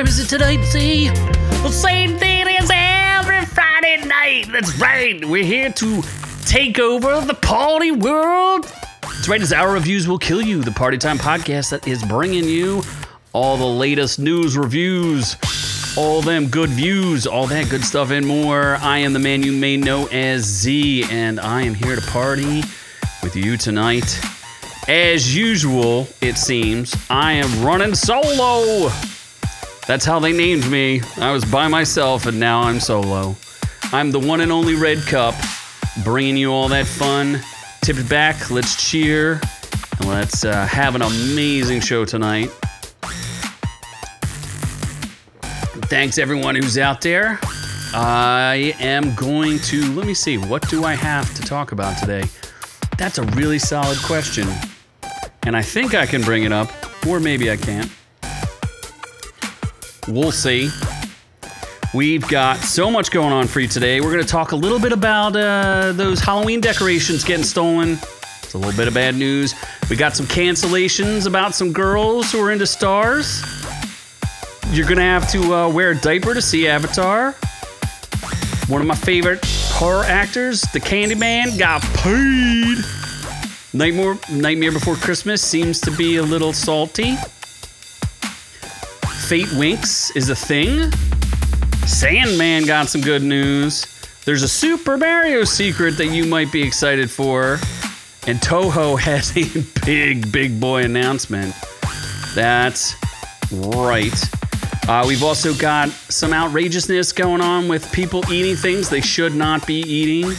time is it tonight, Z? The same thing as every Friday night. That's right. We're here to take over the party world. That's right. As our reviews will kill you, the Party Time podcast that is bringing you all the latest news reviews, all them good views, all that good stuff, and more. I am the man you may know as Z, and I am here to party with you tonight. As usual, it seems, I am running solo. That's how they named me. I was by myself, and now I'm solo. I'm the one and only Red Cup, bringing you all that fun. Tip it back, let's cheer, and let's uh, have an amazing show tonight. Thanks everyone who's out there. I am going to let me see what do I have to talk about today. That's a really solid question. And I think I can bring it up or maybe I can't. We'll see. We've got so much going on for you today. We're going to talk a little bit about uh, those Halloween decorations getting stolen. It's a little bit of bad news. We got some cancellations about some girls who are into stars. You're gonna have to uh, wear a diaper to see Avatar. One of my favorite horror actors, the Candyman, got paid. Nightmare, Nightmare Before Christmas seems to be a little salty. Fate Winx is a thing. Sandman got some good news. There's a Super Mario secret that you might be excited for. And Toho has a big, big boy announcement. That's right. Uh, we've also got some outrageousness going on with people eating things they should not be eating.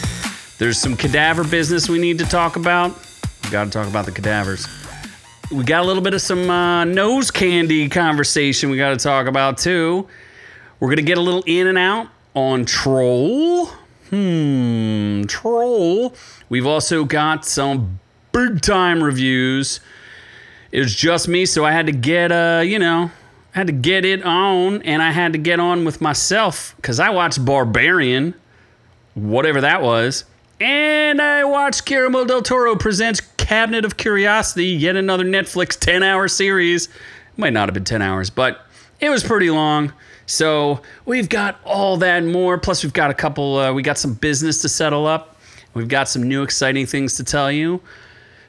There's some cadaver business we need to talk about. We've got to talk about the cadavers. We got a little bit of some uh, nose candy conversation we got to talk about too. We're to get a little in and out on Troll. Hmm, Troll. We've also got some big time reviews. It was just me, so I had to get, uh, you know, I had to get it on, and I had to get on with myself because I watched Barbarian, whatever that was, and I watched Guillermo del Toro presents Cabinet of Curiosity, yet another Netflix 10 hour series. It might not have been 10 hours, but it was pretty long. So we've got all that more. Plus, we've got a couple, uh, we got some business to settle up. We've got some new exciting things to tell you.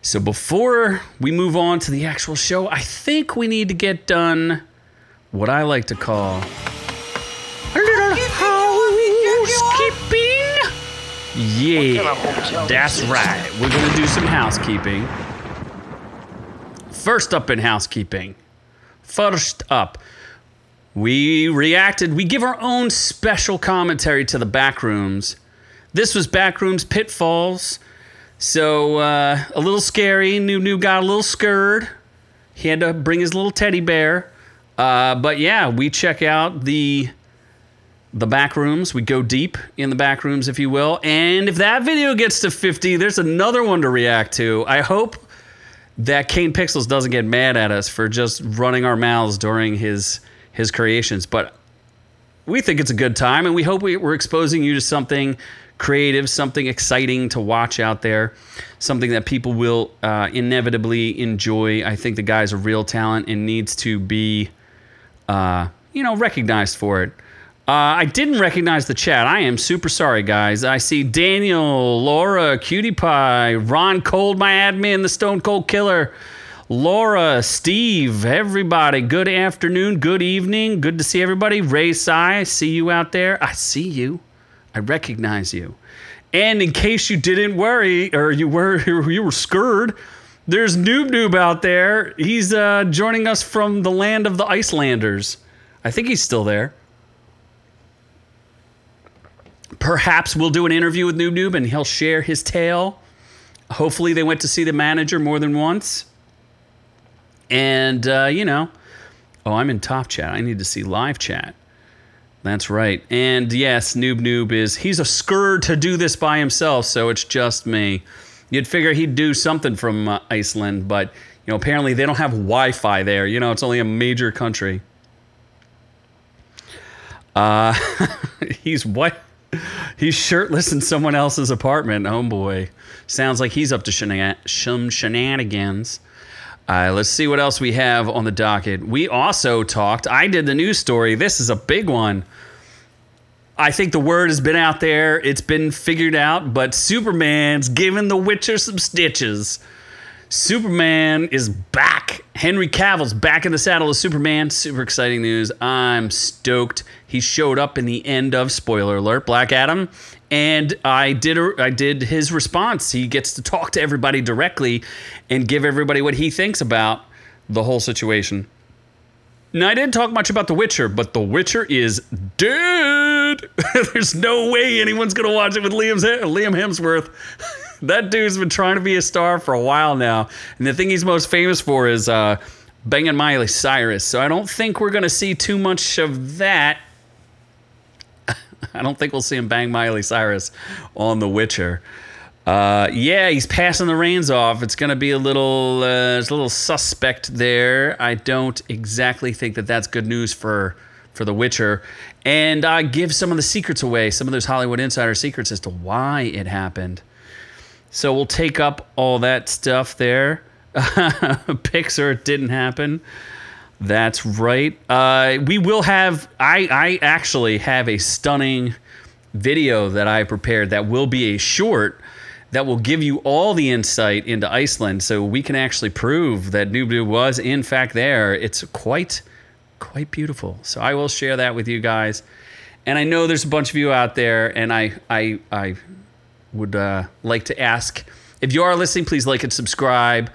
So before we move on to the actual show, I think we need to get done what I like to call Yeah, that's right. We're going to do some housekeeping. First up in housekeeping. First up, we reacted, we give our own special commentary to the backrooms. This was Backrooms Pitfalls. So, uh, a little scary. New New got a little scared. He had to bring his little teddy bear. Uh, but yeah, we check out the the back rooms. We go deep in the back rooms, if you will. And if that video gets to 50, there's another one to react to. I hope that Kane Pixels doesn't get mad at us for just running our mouths during his his creations. But we think it's a good time, and we hope we, we're exposing you to something creative, something exciting to watch out there, something that people will uh, inevitably enjoy. I think the guy's a real talent and needs to be uh, you know, recognized for it. Uh, I didn't recognize the chat. I am super sorry, guys. I see Daniel, Laura, Cutie Pie, Ron Cold, my admin, the Stone Cold Killer, Laura, Steve, everybody. Good afternoon, good evening. Good to see everybody. Ray Sai, see you out there. I see you. I recognize you. And in case you didn't worry or you were you were scared, there's Noob Noob out there. He's uh, joining us from the land of the Icelanders. I think he's still there. Perhaps we'll do an interview with Noob Noob and he'll share his tale. Hopefully, they went to see the manager more than once. And, uh, you know, oh, I'm in top chat. I need to see live chat. That's right. And yes, Noob Noob is, he's a scourge to do this by himself, so it's just me. You'd figure he'd do something from uh, Iceland, but you know, apparently they don't have Wi-Fi there. You know, it's only a major country. Uh, he's what? He's shirtless in someone else's apartment. Oh boy, sounds like he's up to some shenanigans. Uh, let's see what else we have on the docket. We also talked. I did the news story. This is a big one. I think the word has been out there. It's been figured out, but Superman's giving The Witcher some stitches. Superman is back. Henry Cavill's back in the saddle as Superman. Super exciting news. I'm stoked. He showed up in the end of spoiler alert Black Adam, and I did a, I did his response. He gets to talk to everybody directly and give everybody what he thinks about the whole situation. Now, I didn't talk much about The Witcher, but The Witcher is dead. There's no way anyone's going to watch it with Liam's, Liam Hemsworth. that dude's been trying to be a star for a while now. And the thing he's most famous for is uh, banging Miley Cyrus. So I don't think we're going to see too much of that. I don't think we'll see him bang Miley Cyrus on The Witcher. Uh, yeah, he's passing the reins off. It's going to be a little, uh, it's a little suspect there. I don't exactly think that that's good news for for The Witcher, and uh, give some of the secrets away, some of those Hollywood insider secrets as to why it happened. So we'll take up all that stuff there. Pixar didn't happen. That's right. Uh, we will have. I I actually have a stunning video that I prepared that will be a short that will give you all the insight into Iceland, so we can actually prove that Noob was in fact there. It's quite, quite beautiful. So I will share that with you guys. And I know there's a bunch of you out there, and I, I, I would uh, like to ask if you are listening, please like and subscribe.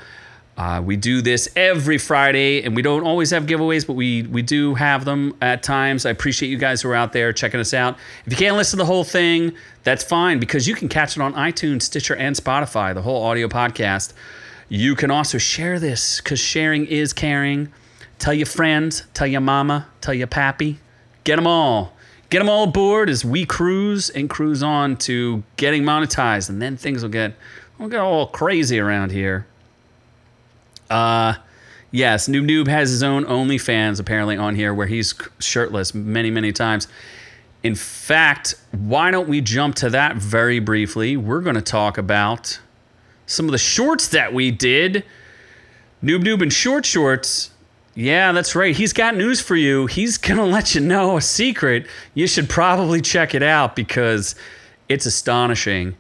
Uh, we do this every Friday, and we don't always have giveaways, but we we do have them at times. I appreciate you guys who are out there checking us out. If you can't listen to the whole thing, that's fine because you can catch it on iTunes, Stitcher, and Spotify, the whole audio podcast. You can also share this because sharing is caring. Tell your friends, tell your mama, tell your pappy, get them all. Get them all aboard as we cruise and cruise on to getting monetized, and then things will get will get all crazy around here. Uh, yes, Noob Noob has his own OnlyFans apparently on here where he's shirtless many, many times. In fact, why don't we jump to that very briefly? We're going to talk about some of the shorts that we did. Noob Noob and Short Shorts. Yeah, that's right. He's got news for you. He's going to let you know a secret. You should probably check it out because it's astonishing.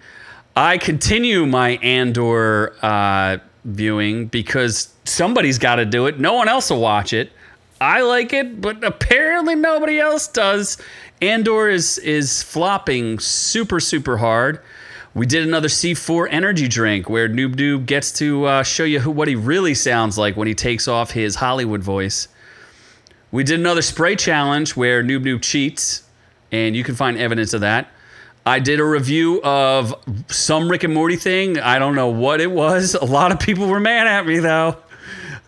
I continue my Andor uh, viewing because somebody's got to do it. No one else will watch it. I like it, but apparently nobody else does. Andor is is flopping super super hard. We did another C4 energy drink where Noob Noob gets to uh, show you who, what he really sounds like when he takes off his Hollywood voice. We did another spray challenge where Noob Noob cheats, and you can find evidence of that. I did a review of some Rick and Morty thing. I don't know what it was. A lot of people were mad at me though.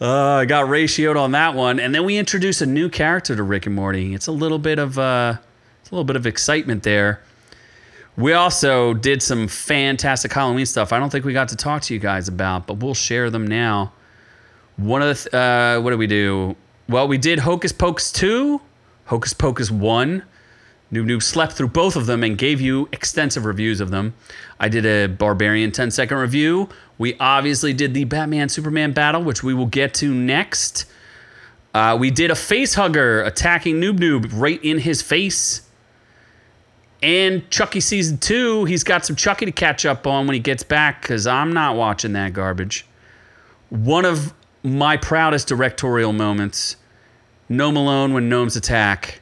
Uh, I got ratioed on that one, and then we introduced a new character to Rick and Morty. It's a little bit of uh, it's a little bit of excitement there. We also did some fantastic Halloween stuff. I don't think we got to talk to you guys about, but we'll share them now. One of the th- uh, what did we do? Well, we did Hocus Pocus two, Hocus Pocus one. Noob Noob slept through both of them and gave you extensive reviews of them. I did a Barbarian 10 second review. We obviously did the Batman Superman battle, which we will get to next. Uh, we did a face hugger attacking Noob Noob right in his face. And Chucky season two, he's got some Chucky to catch up on when he gets back because I'm not watching that garbage. One of my proudest directorial moments Gnome Alone when gnomes attack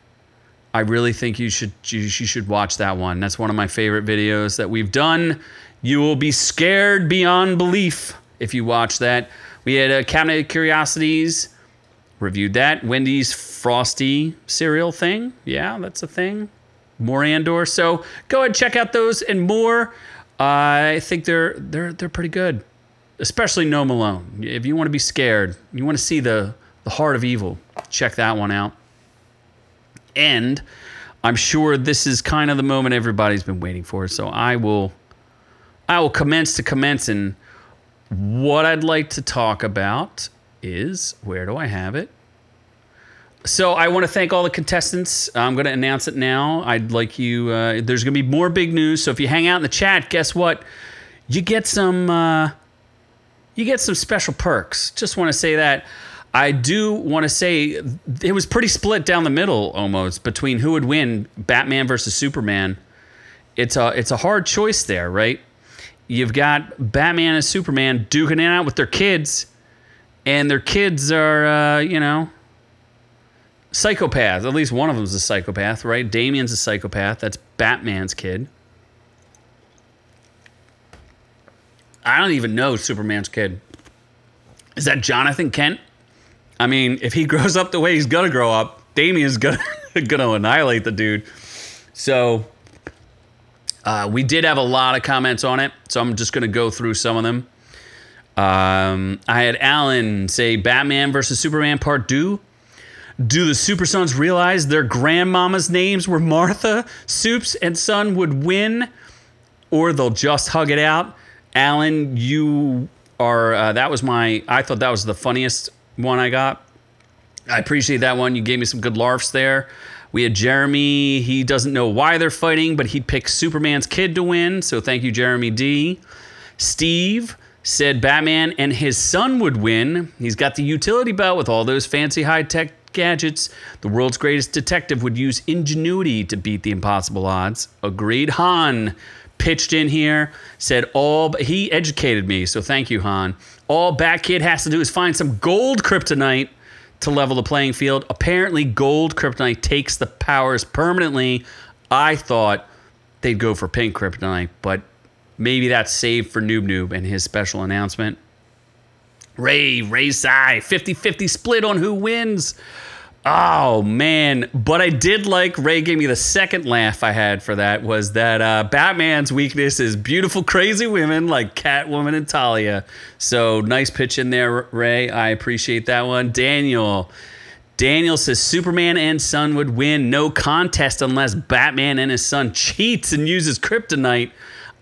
I really think you should you, you should watch that one. That's one of my favorite videos that we've done. You will be scared beyond belief if you watch that. We had a Cabinet of Curiosities, reviewed that. Wendy's Frosty cereal thing. Yeah, that's a thing. More Andor. So go ahead and check out those and more. I think they're they're they're pretty good. Especially Gnome Alone. If you want to be scared, you want to see the the heart of evil, check that one out And I'm sure this is kind of the moment everybody's been waiting for. So I will I will commence to commence and what I'd like to talk about is where do I have it? So I want to thank all the contestants. I'm going to announce it now. I'd like you. Uh, there's going to be more big news. So if you hang out in the chat, guess what? You get some. Uh, you get some special perks. Just want to say that. I do want to say it was pretty split down the middle almost between who would win Batman versus Superman. It's a it's a hard choice there, right? You've got Batman and Superman duking it out with their kids, and their kids are uh, you know psychopaths. At least one of them's a psychopath, right? Damian's a psychopath. That's Batman's kid. I don't even know Superman's kid. Is that Jonathan Kent? I mean, if he grows up the way he's gonna grow up, Damian's gonna gonna annihilate the dude. So uh, we did have a lot of comments on it, so I'm just gonna go through some of them. Um, I had Alan say Batman versus Superman Part Two. Do the Super Sons realize their grandmama's names were Martha, Soups, and Son would win, or they'll just hug it out? Alan, you are. Uh, that was my. I thought that was the funniest one I got. I appreciate that one. You gave me some good larfs there. We had Jeremy. He doesn't know why they're fighting, but he'd pick Superman's kid to win. So thank you, Jeremy D. Steve said Batman and his son would win. He's got the utility belt with all those fancy high tech gadgets. The world's greatest detective would use ingenuity to beat the impossible odds. Agreed. Han pitched in here, said all he educated me, so thank you, Han. All Bat-Kid has to do is find some gold kryptonite to level the playing field. Apparently, gold kryptonite takes the powers permanently. I thought they'd go for pink kryptonite, but maybe that's saved for Noob Noob and his special announcement. Ray, Ray Sai, 50 50 split on who wins. Oh man, but I did like Ray gave me the second laugh I had for that was that uh, Batman's weakness is beautiful, crazy women like Catwoman and Talia. So nice pitch in there, Ray. I appreciate that one. Daniel. Daniel says Superman and son would win. No contest unless Batman and his son cheats and uses kryptonite.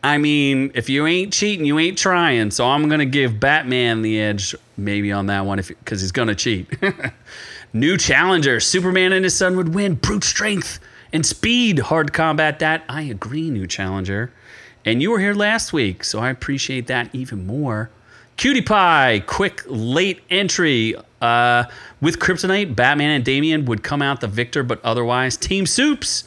I mean, if you ain't cheating, you ain't trying. So I'm gonna give Batman the edge, maybe on that one, if because he's gonna cheat. New challenger, Superman and his son would win. Brute strength and speed, hard combat. That I agree, new challenger. And you were here last week, so I appreciate that even more. Cutie Pie, quick late entry. Uh, with Kryptonite, Batman and Damian would come out the victor, but otherwise, Team Soups.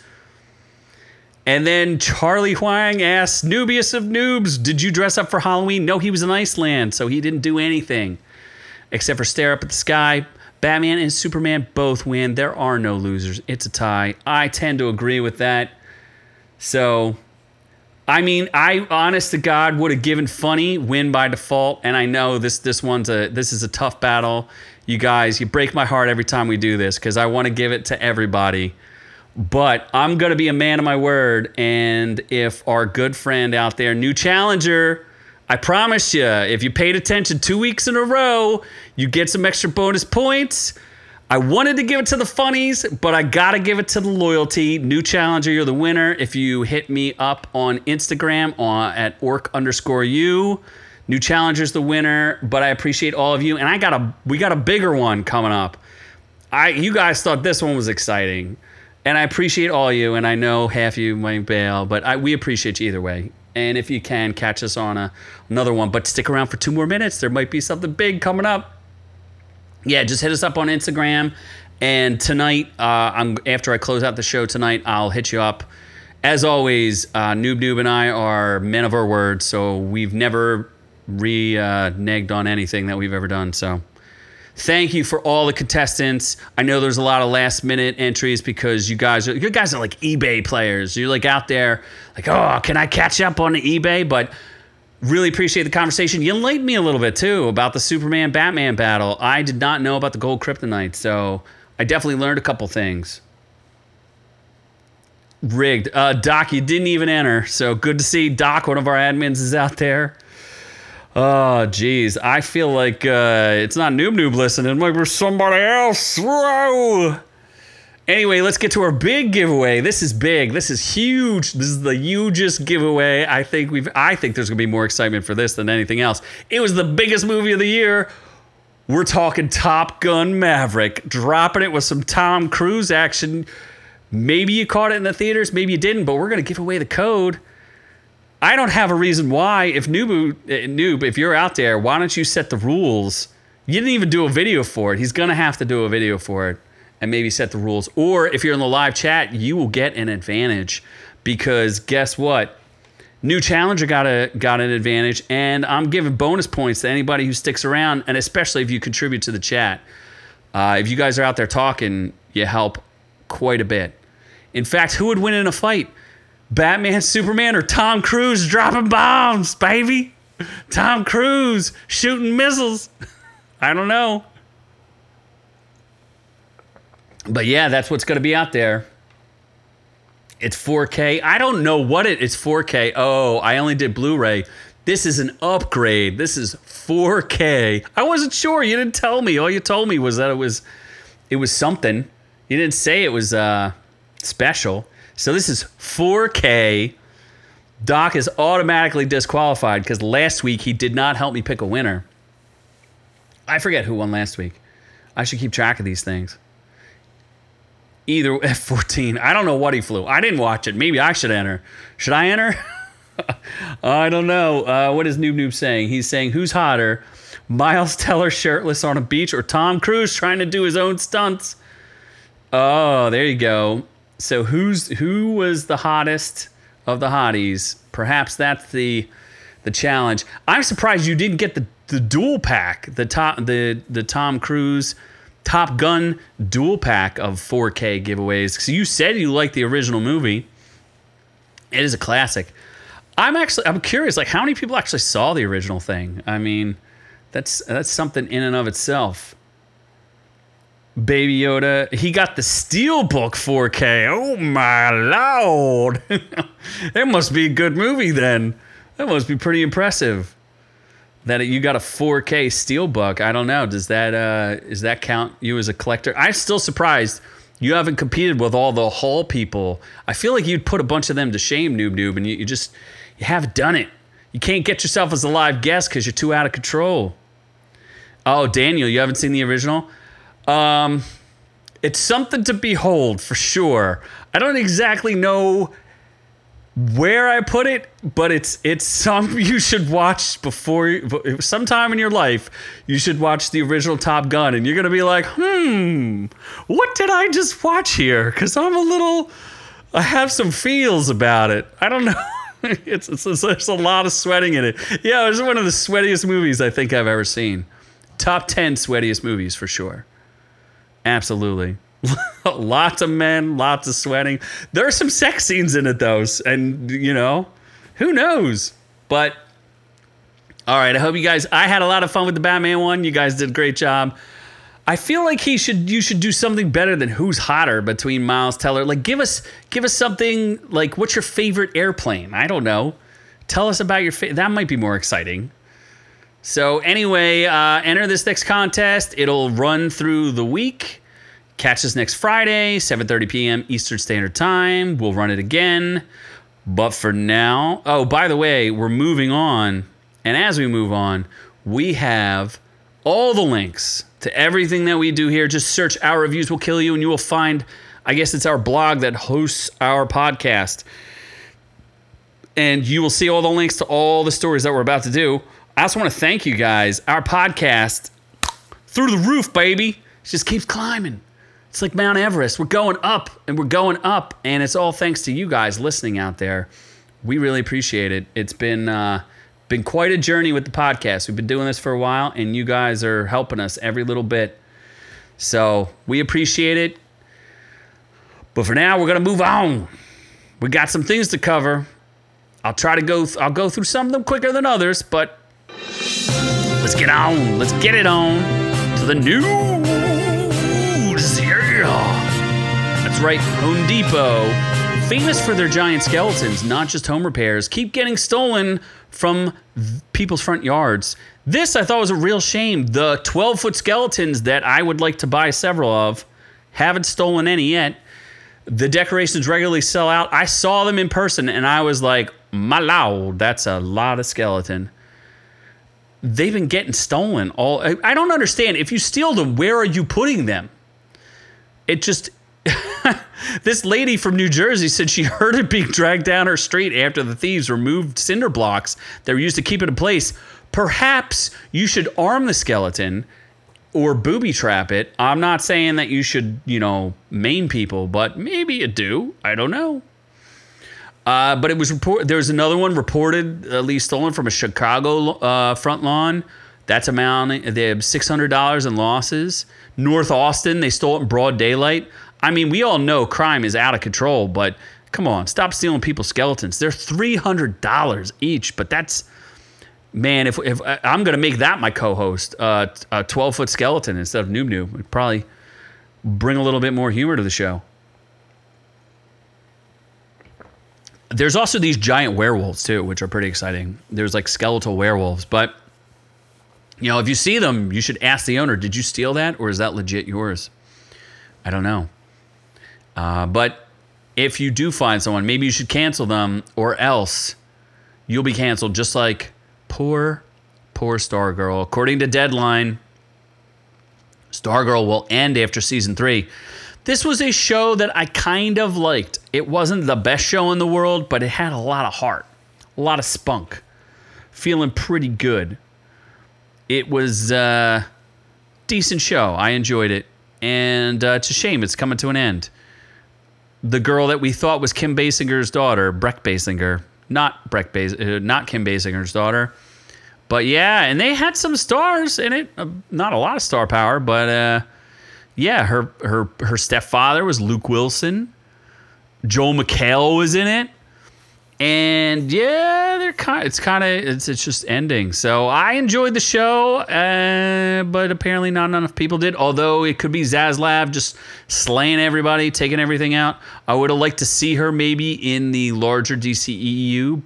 And then Charlie Huang asks, Nubius of Noobs, did you dress up for Halloween? No, he was in Iceland, so he didn't do anything except for stare up at the sky. Batman and Superman both win. There are no losers. It's a tie. I tend to agree with that. So, I mean, I honest to God would have given funny win by default, and I know this this one's a this is a tough battle. You guys, you break my heart every time we do this because I want to give it to everybody. But I'm gonna be a man of my word, and if our good friend out there, new challenger, I promise you, if you paid attention two weeks in a row, you get some extra bonus points. I wanted to give it to the funnies, but I gotta give it to the loyalty. New challenger, you're the winner. If you hit me up on Instagram on, at orc underscore you, new challenger's the winner. But I appreciate all of you, and I got a we got a bigger one coming up. I you guys thought this one was exciting, and I appreciate all you. And I know half you might bail, but I, we appreciate you either way. And if you can, catch us on a, another one. But stick around for two more minutes. There might be something big coming up. Yeah, just hit us up on Instagram. And tonight, uh, I'm after I close out the show tonight, I'll hit you up. As always, uh, Noob Noob and I are men of our word, so we've never reneged on anything that we've ever done. So thank you for all the contestants. I know there's a lot of last minute entries because you guys are you guys are like eBay players. You're like out there like, "Oh, can I catch up on eBay?" But really appreciate the conversation. You enlightened me a little bit too about the Superman Batman battle. I did not know about the gold kryptonite, so I definitely learned a couple things. Rigged. Uh, Doc, you didn't even enter, so good to see Doc, one of our admins, is out there. Oh, geez. I feel like uh, it's not Noob Noob listening. Maybe somebody else. Whoa. Anyway, let's get to our big giveaway. This is big. This is huge. This is the hugest giveaway. I think we've. I think there's gonna be more excitement for this than anything else. It was the biggest movie of the year. We're talking Top Gun Maverick, dropping it with some Tom Cruise action. Maybe you caught it in the theaters, maybe you didn't, but we're gonna give away the code. I don't have a reason why. If Noob, uh, Noob, if you're out there, why don't you set the rules? You didn't even do a video for it. He's gonna have to do a video for it and maybe set the rules. Or if you're in the live chat, you will get an advantage because guess what? New challenger got a got an advantage, and I'm giving bonus points to anybody who sticks around, and especially if you contribute to the chat. Uh, if you guys are out there talking, you help quite a bit. In fact, who would win in a fight? Batman, Superman, or Tom Cruise dropping bombs, baby? Tom Cruise shooting missiles. I don't know. But yeah, that's what's going to be out there. It's 4K. I don't know what it is 4K. Oh, I only did Blu-ray. This is an upgrade. This is 4K. I wasn't sure. You didn't tell me. All you told me was that it was it was something. You didn't say it was uh, special. So this is 4K. Doc is automatically disqualified because last week he did not help me pick a winner. I forget who won last week. I should keep track of these things either F-14. I don't know what he flew. I didn't watch it. Maybe I should enter. Should I enter? I don't know. Uh, what is Noob Noob saying? He's saying, who's hotter? Miles Teller shirtless on a beach or Tom Cruise trying to do his own stunts? Oh, there you go. So who's who was the hottest of the hotties? Perhaps that's the the challenge. I'm surprised you didn't get the, the dual pack, the top the the Tom Cruise Top Gun dual pack of 4K giveaways. Because you said you liked the original movie. It is a classic. I'm actually I'm curious, like how many people actually saw the original thing? I mean, that's that's something in and of itself. Baby Yoda, he got the Steelbook 4K. Oh my lord. it must be a good movie then. That must be pretty impressive that you got a 4K steelbook. I don't know. Does that uh, does that count you as a collector? I'm still surprised you haven't competed with all the Hall people. I feel like you'd put a bunch of them to shame, noob noob, and you, you just you haven't done it. You can't get yourself as a live guest because you're too out of control. Oh, Daniel, you haven't seen the original? Um, it's something to behold for sure. I don't exactly know where I put it, but it's it's some you should watch before sometime in your life. You should watch the original Top Gun, and you're gonna be like, hmm, what did I just watch here? Because I'm a little, I have some feels about it. I don't know. it's, it's, it's there's a lot of sweating in it. Yeah, it's one of the sweatiest movies I think I've ever seen. Top ten sweatiest movies for sure. Absolutely. lots of men, lots of sweating. There are some sex scenes in it though, and you know, who knows? But all right, I hope you guys. I had a lot of fun with the Batman one. You guys did a great job. I feel like he should. You should do something better than who's hotter between Miles Teller. Like, give us, give us something. Like, what's your favorite airplane? I don't know. Tell us about your. Fa- that might be more exciting. So anyway, uh, enter this next contest. It'll run through the week. Catch us next Friday, 7:30 p.m. Eastern Standard Time. We'll run it again. But for now, oh, by the way, we're moving on. And as we move on, we have all the links to everything that we do here. Just search Our Reviews Will Kill You, and you will find, I guess it's our blog that hosts our podcast. And you will see all the links to all the stories that we're about to do. I also want to thank you guys. Our podcast, through the roof, baby, just keeps climbing. It's like Mount Everest. We're going up and we're going up, and it's all thanks to you guys listening out there. We really appreciate it. It's been uh, been quite a journey with the podcast. We've been doing this for a while, and you guys are helping us every little bit. So we appreciate it. But for now, we're gonna move on. We got some things to cover. I'll try to go. Th- I'll go through some of them quicker than others, but let's get on. Let's get it on to the news. That's right, Home Depot, famous for their giant skeletons, not just home repairs, keep getting stolen from people's front yards. This I thought was a real shame. The 12 foot skeletons that I would like to buy several of haven't stolen any yet. The decorations regularly sell out. I saw them in person and I was like, my that's a lot of skeleton. They've been getting stolen all. I don't understand. If you steal them, where are you putting them? It just this lady from New Jersey said she heard it being dragged down her street after the thieves removed cinder blocks that were used to keep it in place. Perhaps you should arm the skeleton or booby trap it. I'm not saying that you should, you know, maim people, but maybe you do. I don't know. Uh, but it was report. There was another one reportedly stolen from a Chicago uh, front lawn. That's amounting. They have six hundred dollars in losses. North Austin, they stole it in broad daylight. I mean, we all know crime is out of control, but come on, stop stealing people's skeletons. They're three hundred dollars each, but that's man. If, if I'm gonna make that my co-host, uh, a twelve foot skeleton instead of Noob Noob, would probably bring a little bit more humor to the show. There's also these giant werewolves too, which are pretty exciting. There's like skeletal werewolves, but you know, if you see them, you should ask the owner, "Did you steal that, or is that legit yours?" I don't know. Uh, but if you do find someone, maybe you should cancel them, or else you'll be canceled, just like poor, poor Stargirl. According to Deadline, Stargirl will end after season three. This was a show that I kind of liked. It wasn't the best show in the world, but it had a lot of heart, a lot of spunk. Feeling pretty good. It was a decent show. I enjoyed it. And uh, it's a shame it's coming to an end. The girl that we thought was Kim Basinger's daughter, Brec Bassinger, not Breck Bas- uh, not Kim Basinger's daughter. But yeah, and they had some stars in it. Uh, not a lot of star power, but uh, yeah, her her her stepfather was Luke Wilson. Joel McHale was in it. And yeah, they're kind. It's kind of it's it's just ending. So I enjoyed the show, uh, but apparently not enough people did. Although it could be Zaslav just slaying everybody, taking everything out. I would have liked to see her maybe in the larger DCEU,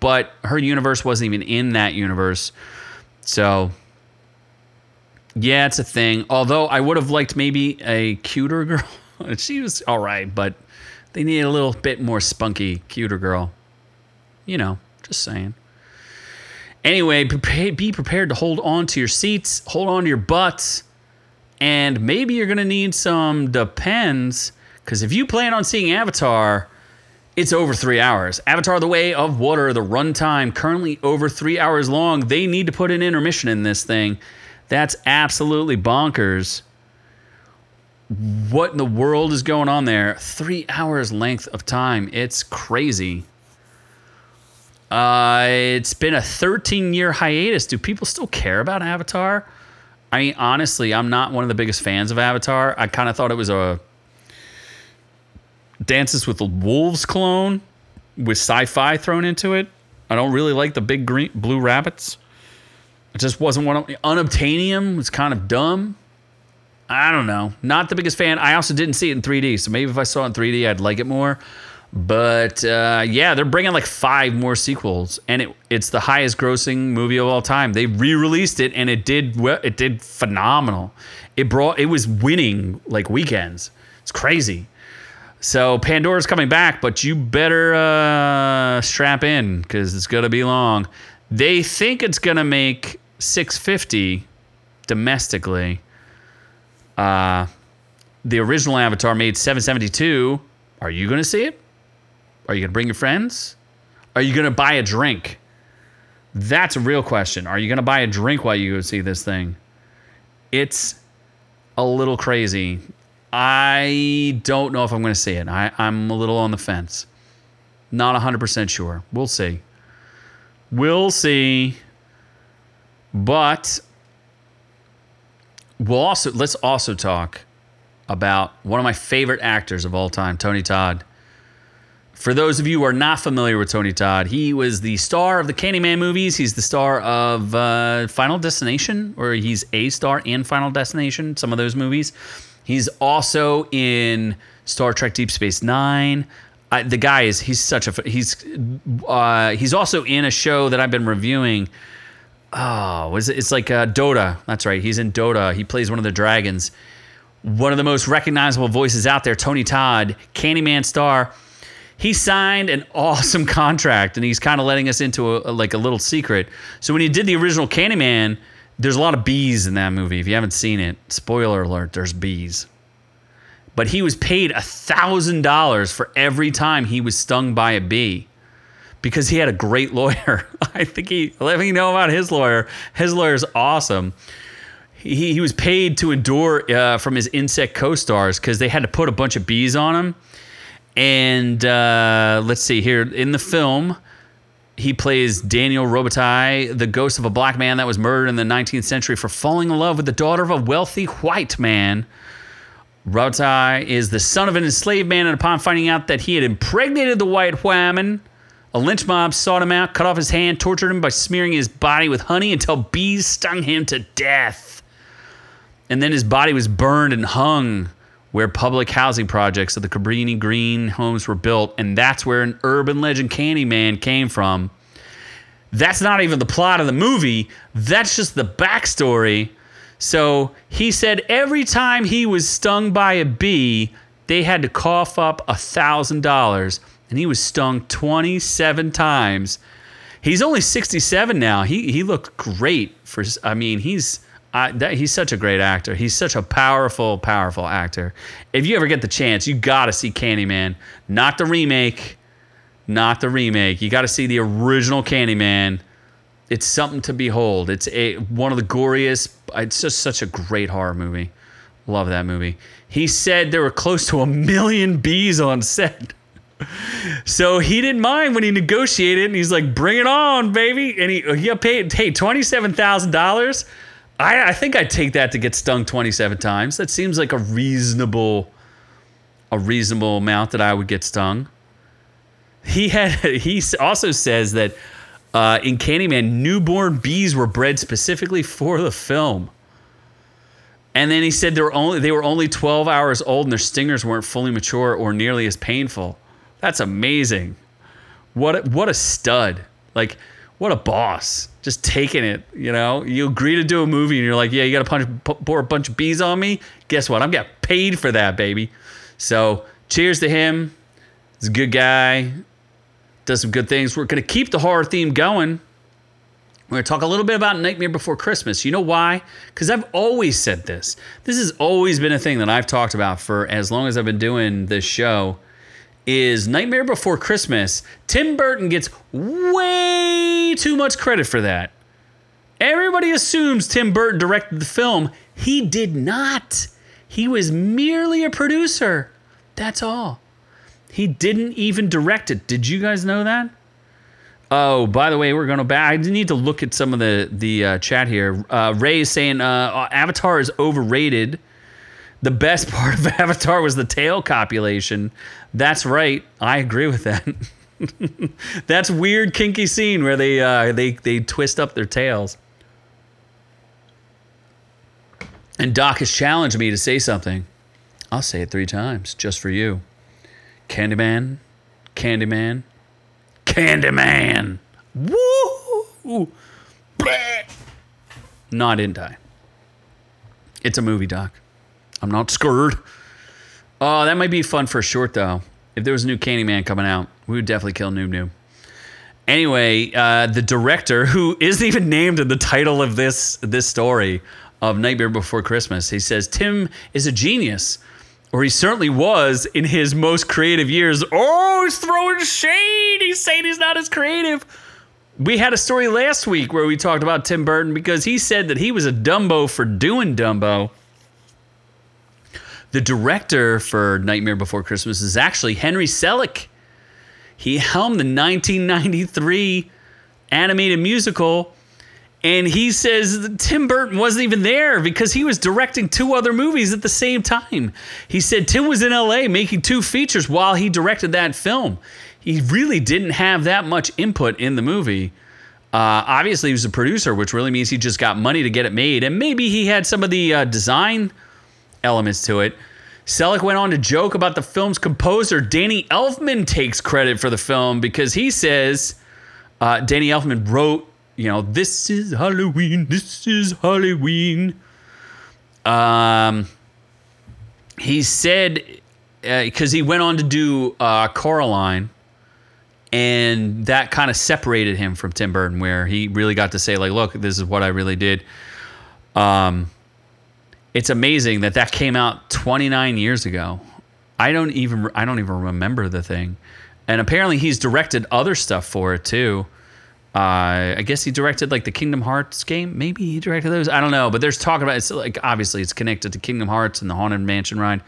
but her universe wasn't even in that universe. So yeah, it's a thing. Although I would have liked maybe a cuter girl. she was all right, but they need a little bit more spunky, cuter girl. You know, just saying. Anyway, be prepared to hold on to your seats, hold on to your butts, and maybe you're going to need some depends. Because if you plan on seeing Avatar, it's over three hours. Avatar The Way of Water, the runtime, currently over three hours long. They need to put an intermission in this thing. That's absolutely bonkers. What in the world is going on there? Three hours length of time. It's crazy. Uh, it's been a 13 year hiatus. Do people still care about Avatar? I mean, honestly, I'm not one of the biggest fans of Avatar. I kind of thought it was a Dances with the Wolves clone with sci fi thrown into it. I don't really like the big green blue rabbits. It just wasn't one of Unobtainium was kind of dumb. I don't know. Not the biggest fan. I also didn't see it in 3D, so maybe if I saw it in 3D, I'd like it more. But uh, yeah, they're bringing like five more sequels, and it, it's the highest grossing movie of all time. They re-released it, and it did well, it did phenomenal. It brought it was winning like weekends. It's crazy. So Pandora's coming back, but you better uh, strap in because it's gonna be long. They think it's gonna make 650 domestically. Uh, the original Avatar made 772. Are you to see it? Are you going to bring your friends? Are you going to buy a drink? That's a real question. Are you going to buy a drink while you go see this thing? It's a little crazy. I don't know if I'm going to see it. I, I'm a little on the fence. Not 100% sure. We'll see. We'll see. But we'll also let's also talk about one of my favorite actors of all time, Tony Todd. For those of you who are not familiar with Tony Todd, he was the star of the Candyman movies. He's the star of uh, Final Destination, or he's a star in Final Destination, some of those movies. He's also in Star Trek Deep Space Nine. Uh, the guy is he's such a he's uh, he's also in a show that I've been reviewing oh, was it? It's like uh, Dota. That's right. He's in Dota. He plays one of the dragons. One of the most recognizable voices out there, Tony Todd, Candyman star. He signed an awesome contract, and he's kind of letting us into a, a, like a little secret. So when he did the original Candyman, there's a lot of bees in that movie. If you haven't seen it, spoiler alert: there's bees. but he was paid a thousand dollars for every time he was stung by a bee because he had a great lawyer. I think he let me know about his lawyer. His lawyer's awesome. He, he was paid to endure uh, from his insect co-stars because they had to put a bunch of bees on him. And uh, let's see here in the film, he plays Daniel Robitaille, the ghost of a black man that was murdered in the 19th century for falling in love with the daughter of a wealthy white man. Robitaille is the son of an enslaved man, and upon finding out that he had impregnated the white woman, a lynch mob sought him out, cut off his hand, tortured him by smearing his body with honey until bees stung him to death. And then his body was burned and hung where public housing projects of the Cabrini Green homes were built, and that's where an urban legend Candyman came from. That's not even the plot of the movie, that's just the backstory. So he said every time he was stung by a bee, they had to cough up a thousand dollars, and he was stung 27 times. He's only 67 now. He he looked great for. I mean, he's I, that, he's such a great actor. He's such a powerful, powerful actor. If you ever get the chance, you got to see Candyman. Not the remake, not the remake. You got to see the original Candyman. It's something to behold. It's a one of the goriest. It's just such a great horror movie. Love that movie. He said there were close to a million bees on set. So he didn't mind when he negotiated, and he's like, "Bring it on, baby!" And he he got paid hey twenty seven thousand dollars I, I think I'd take that to get stung 27 times. That seems like a reasonable, a reasonable amount that I would get stung. He had. He also says that uh, in Candyman, newborn bees were bred specifically for the film. And then he said they were only they were only 12 hours old and their stingers weren't fully mature or nearly as painful. That's amazing. What a, what a stud. Like what a boss. Just taking it, you know. You agree to do a movie and you're like, yeah, you got to punch pour a bunch of bees on me. Guess what? I'm getting paid for that, baby. So cheers to him. He's a good guy. Does some good things. We're gonna keep the horror theme going. We're to talk a little bit about Nightmare Before Christmas. You know why? Because I've always said this. This has always been a thing that I've talked about for as long as I've been doing this show is Nightmare Before Christmas. Tim Burton gets way too much credit for that. Everybody assumes Tim Burton directed the film. He did not. He was merely a producer. That's all. He didn't even direct it. Did you guys know that? Oh, by the way, we're going to back. I need to look at some of the the uh, chat here. Uh, Ray is saying uh, Avatar is overrated. The best part of Avatar was the tail copulation. That's right. I agree with that. That's weird, kinky scene where they uh, they they twist up their tails. And Doc has challenged me to say something. I'll say it three times just for you. Candyman, Candyman, Candyman. Woo! No, I didn't die. It's a movie, Doc. I'm not scared. Oh, that might be fun for short though. If there was a new Candyman coming out, we would definitely kill Noob Noob. Anyway, uh, the director, who isn't even named in the title of this this story of Nightmare Before Christmas, he says Tim is a genius, or he certainly was in his most creative years. Oh, he's throwing shade. He's saying he's not as creative. We had a story last week where we talked about Tim Burton because he said that he was a Dumbo for doing Dumbo. The director for Nightmare Before Christmas is actually Henry Selick. He helmed the 1993 animated musical, and he says Tim Burton wasn't even there because he was directing two other movies at the same time. He said Tim was in LA making two features while he directed that film. He really didn't have that much input in the movie. Uh, obviously, he was a producer, which really means he just got money to get it made, and maybe he had some of the uh, design elements to it. Selick went on to joke about the film's composer. Danny Elfman takes credit for the film because he says uh, Danny Elfman wrote, you know, this is Halloween, this is Halloween. Um, he said, because uh, he went on to do uh, Coraline, and that kind of separated him from Tim Burton, where he really got to say, like, look, this is what I really did. Um, it's amazing that that came out 29 years ago. I don't even I don't even remember the thing, and apparently he's directed other stuff for it too. Uh, I guess he directed like the Kingdom Hearts game. Maybe he directed those. I don't know, but there's talk about it's like obviously it's connected to Kingdom Hearts and the Haunted Mansion ride.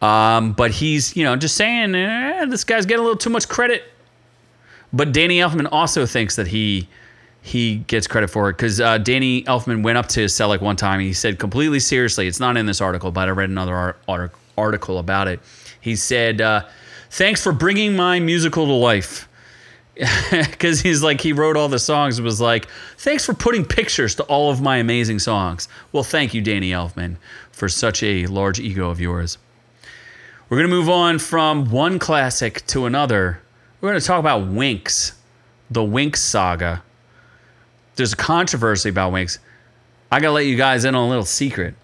Um, but he's you know just saying eh, this guy's getting a little too much credit. But Danny Elfman also thinks that he he gets credit for it. Because uh, Danny Elfman went up to Selick one time and he said completely seriously, it's not in this article, but I read another art- article about it. He said, uh, "Thanks for bringing my musical to life." because he's like he wrote all the songs was like thanks for putting pictures to all of my amazing songs. Well thank you danny elfman for such a large ego of yours. We're going to move on from one classic to another. We're going to talk about winx the winx saga there's a controversy about Winx. i got to let you guys in on a little secret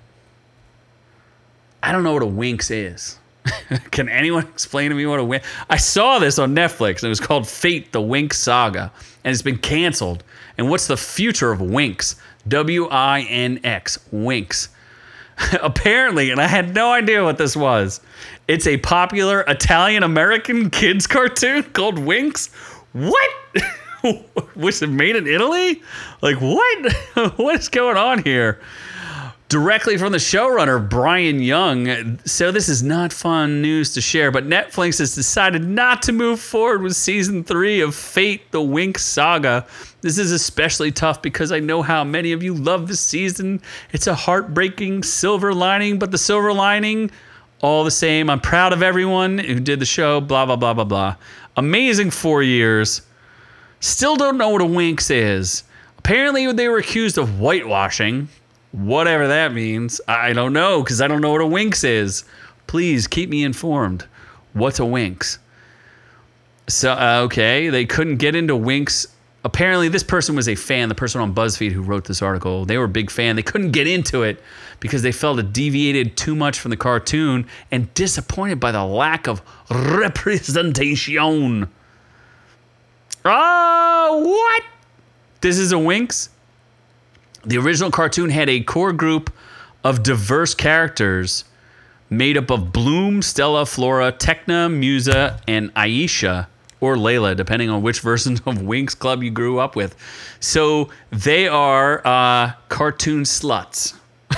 i don't know what a Winx is Can anyone explain to me what a Winx? I saw this on Netflix. It was called Fate: The Winx Saga, and it's been canceled. And what's the future of Winx? W I N X. Winx. Apparently, and I had no idea what this was. It's a popular Italian American kids cartoon called Winx. What? was it made in Italy? Like what? what is going on here? directly from the showrunner, Brian Young. So, this is not fun news to share, but Netflix has decided not to move forward with season three of Fate the Winx Saga. This is especially tough because I know how many of you love this season. It's a heartbreaking silver lining, but the silver lining, all the same. I'm proud of everyone who did the show, blah, blah, blah, blah, blah. Amazing four years. Still don't know what a Winx is. Apparently, they were accused of whitewashing whatever that means. I don't know because I don't know what a Winx is. Please keep me informed. What's a Winx? So uh, okay, they couldn't get into Winx. Apparently, this person was a fan. The person on BuzzFeed who wrote this article, they were a big fan. They couldn't get into it because they felt it deviated too much from the cartoon and disappointed by the lack of representation. Oh, what? This is a Winx? The original cartoon had a core group of diverse characters made up of Bloom, Stella, Flora, Tecna, Musa, and Aisha or Layla, depending on which version of Winx Club you grew up with. So they are uh, cartoon sluts.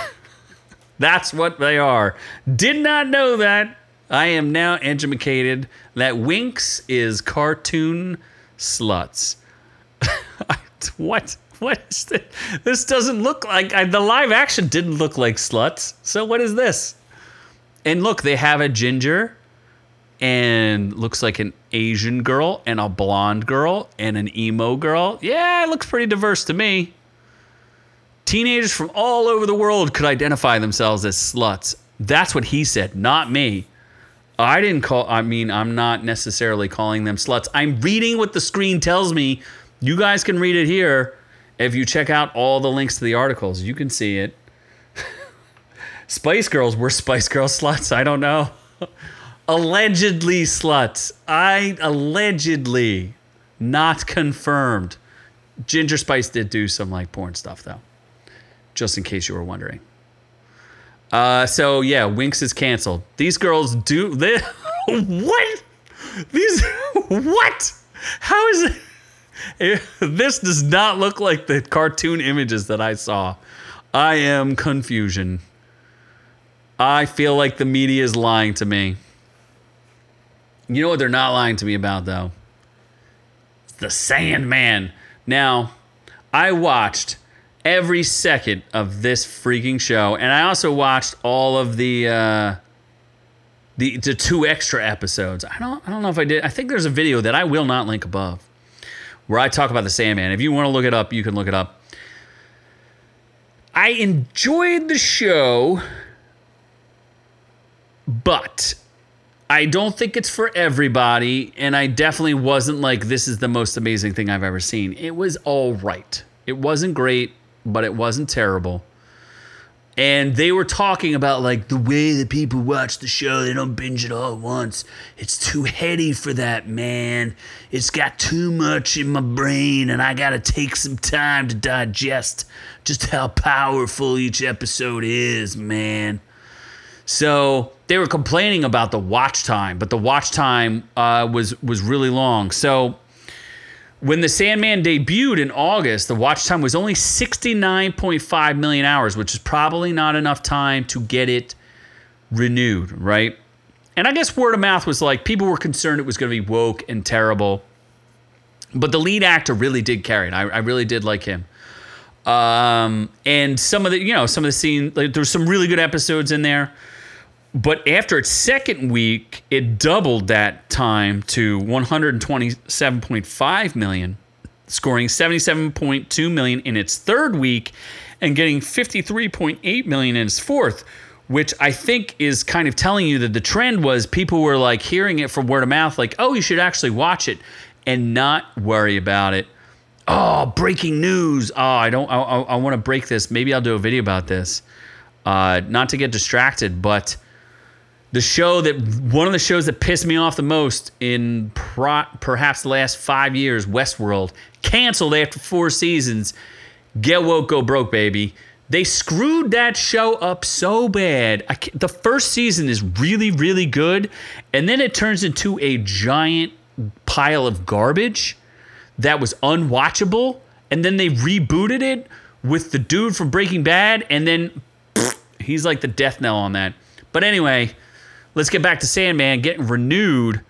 That's what they are. Did not know that. I am now educated that Winx is cartoon sluts. what? what is this? This doesn't look like I, the live action didn't look like sluts. So what is this? And look, they have a ginger and looks like an Asian girl and a blonde girl and an emo girl. Yeah, it looks pretty diverse to me. Teenagers from all over the world could identify themselves as sluts. That's what he said, not me. I didn't call I mean, I'm not necessarily calling them sluts. I'm reading what the screen tells me. You guys can read it here. If you check out all the links to the articles, you can see it. Spice Girls were Spice Girl sluts. I don't know. allegedly sluts. I allegedly not confirmed. Ginger Spice did do some like porn stuff though. Just in case you were wondering. Uh, so yeah, Winx is canceled. These girls do they what? These what? How is it? this does not look like the cartoon images that I saw. I am confusion. I feel like the media is lying to me. You know what they're not lying to me about though? It's the Sandman. Now, I watched every second of this freaking show, and I also watched all of the uh, the the two extra episodes. I don't I don't know if I did. I think there's a video that I will not link above where I talk about the Sandman. If you want to look it up, you can look it up. I enjoyed the show, but I don't think it's for everybody. And I definitely wasn't like, this is the most amazing thing I've ever seen. It was all right. It wasn't great, but it wasn't terrible. and they were talking about like the way that people watch the show they don't binge it all at once. It's too heady for that man. It's got too much in my brain and i gotta take some time to digest just how powerful each episode is man. So they were complaining about the watch time but the watch time uh, was was really long. So when the Sandman debuted in August, the watch time was only 69.5 million hours, which is probably not enough time to get it renewed, right? And I guess word of mouth was like people were concerned it was going to be woke and terrible. But the lead actor really did carry it. I, I really did like him. Um, and some of the, you know, some of the scene, like, there's some really good episodes in there. But after its second week, it doubled that time to 127.5 million, scoring 77.2 million in its third week and getting 53.8 million in its fourth, which I think is kind of telling you that the trend was people were like hearing it from word of mouth, like, oh, you should actually watch it and not worry about it. Oh, breaking news. Oh, I don't, I, I, I want to break this. Maybe I'll do a video about this. Uh, not to get distracted, but the show that one of the shows that pissed me off the most in pro, perhaps the last five years, Westworld, canceled after four seasons. Get woke, go broke, baby. They screwed that show up so bad. the first season is really, really good, and then it turns into a giant pile of garbage that was unwatchable. And then they rebooted it with the dude from Breaking Bad, and then he's like the death knell on that. But anyway, let's get back to Sandman getting renewed.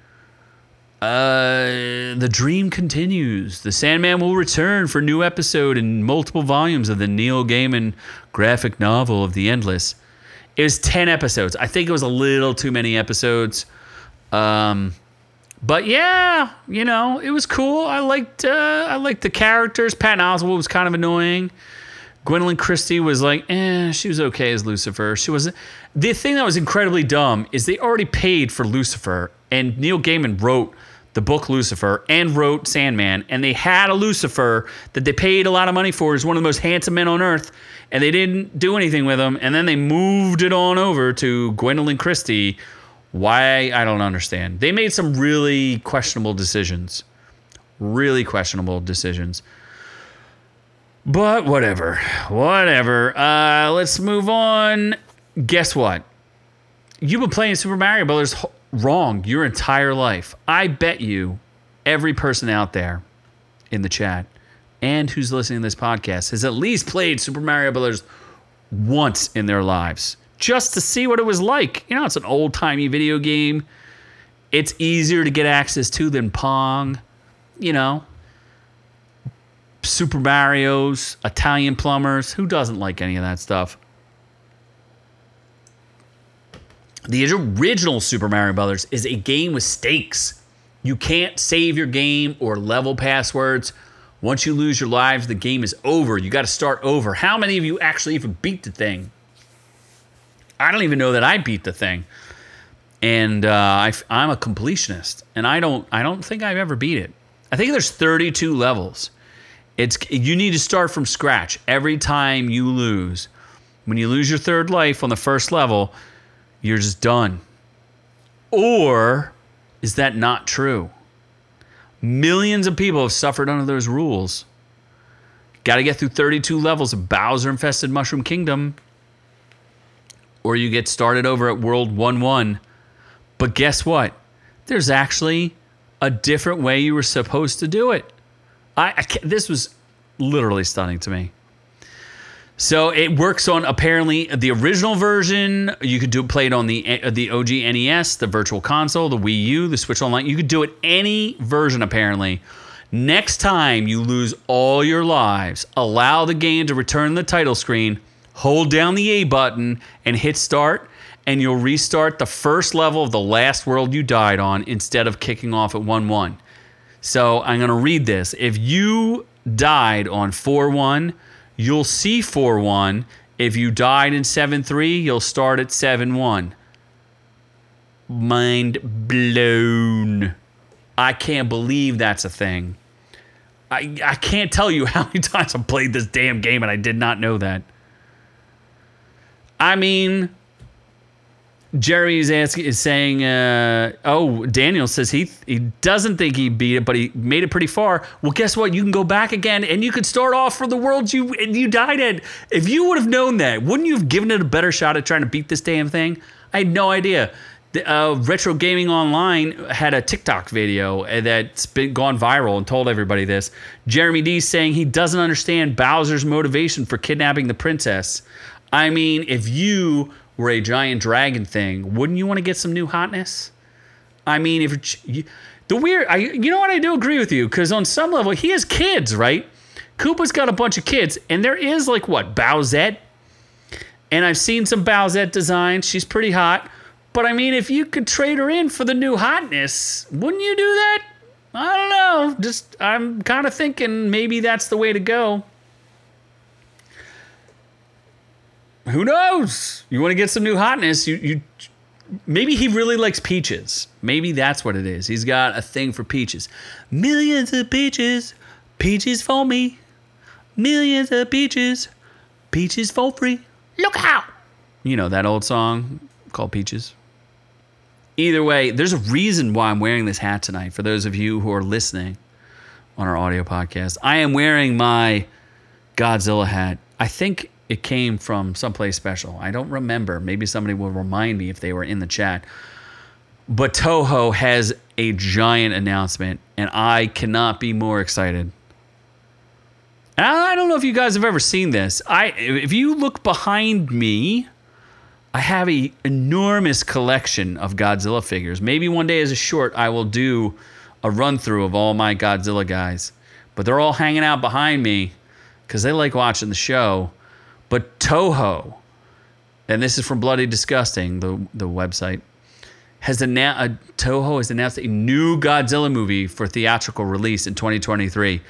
Uh, the dream continues. The Sandman will return for new episode in multiple volumes of the Neil Gaiman graphic novel of The Endless. It was 10 episodes. I think it was a little too many episodes. Um, but yeah, you know, it was cool. I liked uh, I liked the characters. Patton Oswalt was kind of annoying. Gwendoline Christie was like, eh, she was okay as Lucifer. She was the thing that was incredibly dumb is they already paid for Lucifer, and Neil Gaiman wrote the book Lucifer and wrote Sandman, and they had a Lucifer that they paid a lot of money for. He's one of the most handsome men on earth, and they didn't do anything with him. And then they moved it on over to Gwendoline Christie. Why I don't understand. They made some really questionable decisions, really questionable decisions. But whatever, whatever. Uh, let's move on. Guess what? You've been playing Super Mario Brothers wrong your entire life. I bet you every person out there in the chat and who's listening to this podcast has at least played Super Mario Brothers once in their lives just to see what it was like. You know, it's an old timey video game. It's easier to get access to than Pong. You know, Super Mario's, Italian plumbers. Who doesn't like any of that stuff? The original Super Mario Brothers is a game with stakes. You can't save your game or level passwords. Once you lose your lives, the game is over. You got to start over. How many of you actually even beat the thing? I don't even know that I beat the thing, and uh, I, am a completionist, and I don't I don't think I've ever beat it. I think there's 32 levels. It's you need to start from scratch every time you lose. When you lose your third life on the first level, you're just done. Or is that not true? Millions of people have suffered under those rules. Got to get through 32 levels of Bowser infested Mushroom Kingdom, or you get started over at World 1 1. But guess what? There's actually a different way you were supposed to do it. I, I this was literally stunning to me. So it works on apparently the original version. You could do play it on the eh, the OG NES, the Virtual Console, the Wii U, the Switch Online. You could do it any version apparently. Next time you lose all your lives, allow the game to return the title screen. Hold down the A button and hit start, and you'll restart the first level of the last world you died on instead of kicking off at 1 1. So I'm going to read this. If you died on 4 1, you'll see 4 1. If you died in 7 3, you'll start at 7 1. Mind blown. I can't believe that's a thing. I, I can't tell you how many times I've played this damn game and I did not know that. I mean, Jeremy is asking is saying, uh, oh, Daniel says he he doesn't think he beat it, but he made it pretty far. Well, guess what? You can go back again, and you could start off for the world you you died at. If you would have known that, wouldn't you have given it a better shot at trying to beat this damn thing? I had no idea. The, uh, Retro Gaming Online had a TikTok video that's been gone viral and told everybody this. Jeremy D saying he doesn't understand Bowser's motivation for kidnapping the princess. I mean, if you were a giant dragon thing, wouldn't you want to get some new hotness? I mean, if you, the weird, I you know what I do agree with you because on some level he has kids, right? Koopa's got a bunch of kids, and there is like what Bowsette, and I've seen some Bowsette designs. She's pretty hot, but I mean, if you could trade her in for the new hotness, wouldn't you do that? I don't know. Just I'm kind of thinking maybe that's the way to go. Who knows? You want to get some new hotness? You you maybe he really likes peaches. Maybe that's what it is. He's got a thing for peaches. Millions of peaches, peaches for me. Millions of peaches, peaches for free. Look out! You know that old song called Peaches. Either way, there's a reason why I'm wearing this hat tonight. For those of you who are listening on our audio podcast, I am wearing my Godzilla hat. I think it came from someplace special. I don't remember. Maybe somebody will remind me if they were in the chat. But Toho has a giant announcement, and I cannot be more excited. And I don't know if you guys have ever seen this. I if you look behind me, I have a enormous collection of Godzilla figures. Maybe one day as a short I will do a run through of all my Godzilla guys. But they're all hanging out behind me because they like watching the show. Toho, and this is from Bloody Disgusting, the the website, has announced uh, Toho has announced a new Godzilla movie for theatrical release in 2023.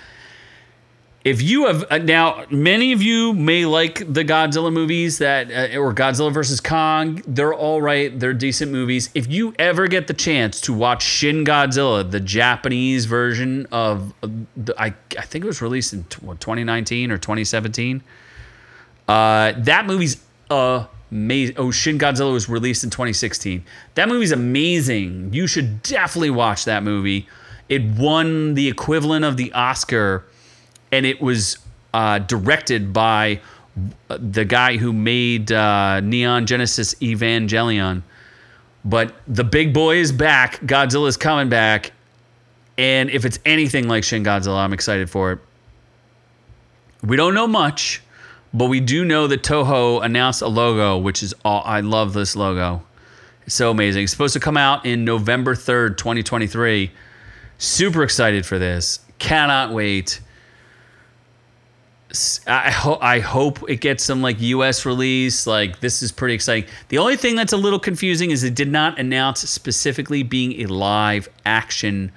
If you have uh, now, many of you may like the Godzilla movies that uh, or Godzilla versus Kong. They're all right. They're decent movies. If you ever get the chance to watch Shin Godzilla, the Japanese version of, uh, the, I I think it was released in 2019 or 2017 uh, that movie's amazing. Oh, Shin Godzilla was released in 2016. That movie's amazing. You should definitely watch that movie. It won the equivalent of the Oscar, and it was uh, directed by the guy who made uh, Neon Genesis Evangelion. But the big boy is back. Godzilla's coming back. And if it's anything like Shin Godzilla, I'm excited for it. We don't know much. But we do know that Toho announced a logo, which is all, I love this logo. It's so amazing. It's supposed to come out in November 3rd, 2023. Super excited for this. Cannot wait. I, ho- I hope it gets some like US release. Like this is pretty exciting. The only thing that's a little confusing is it did not announce specifically being a live action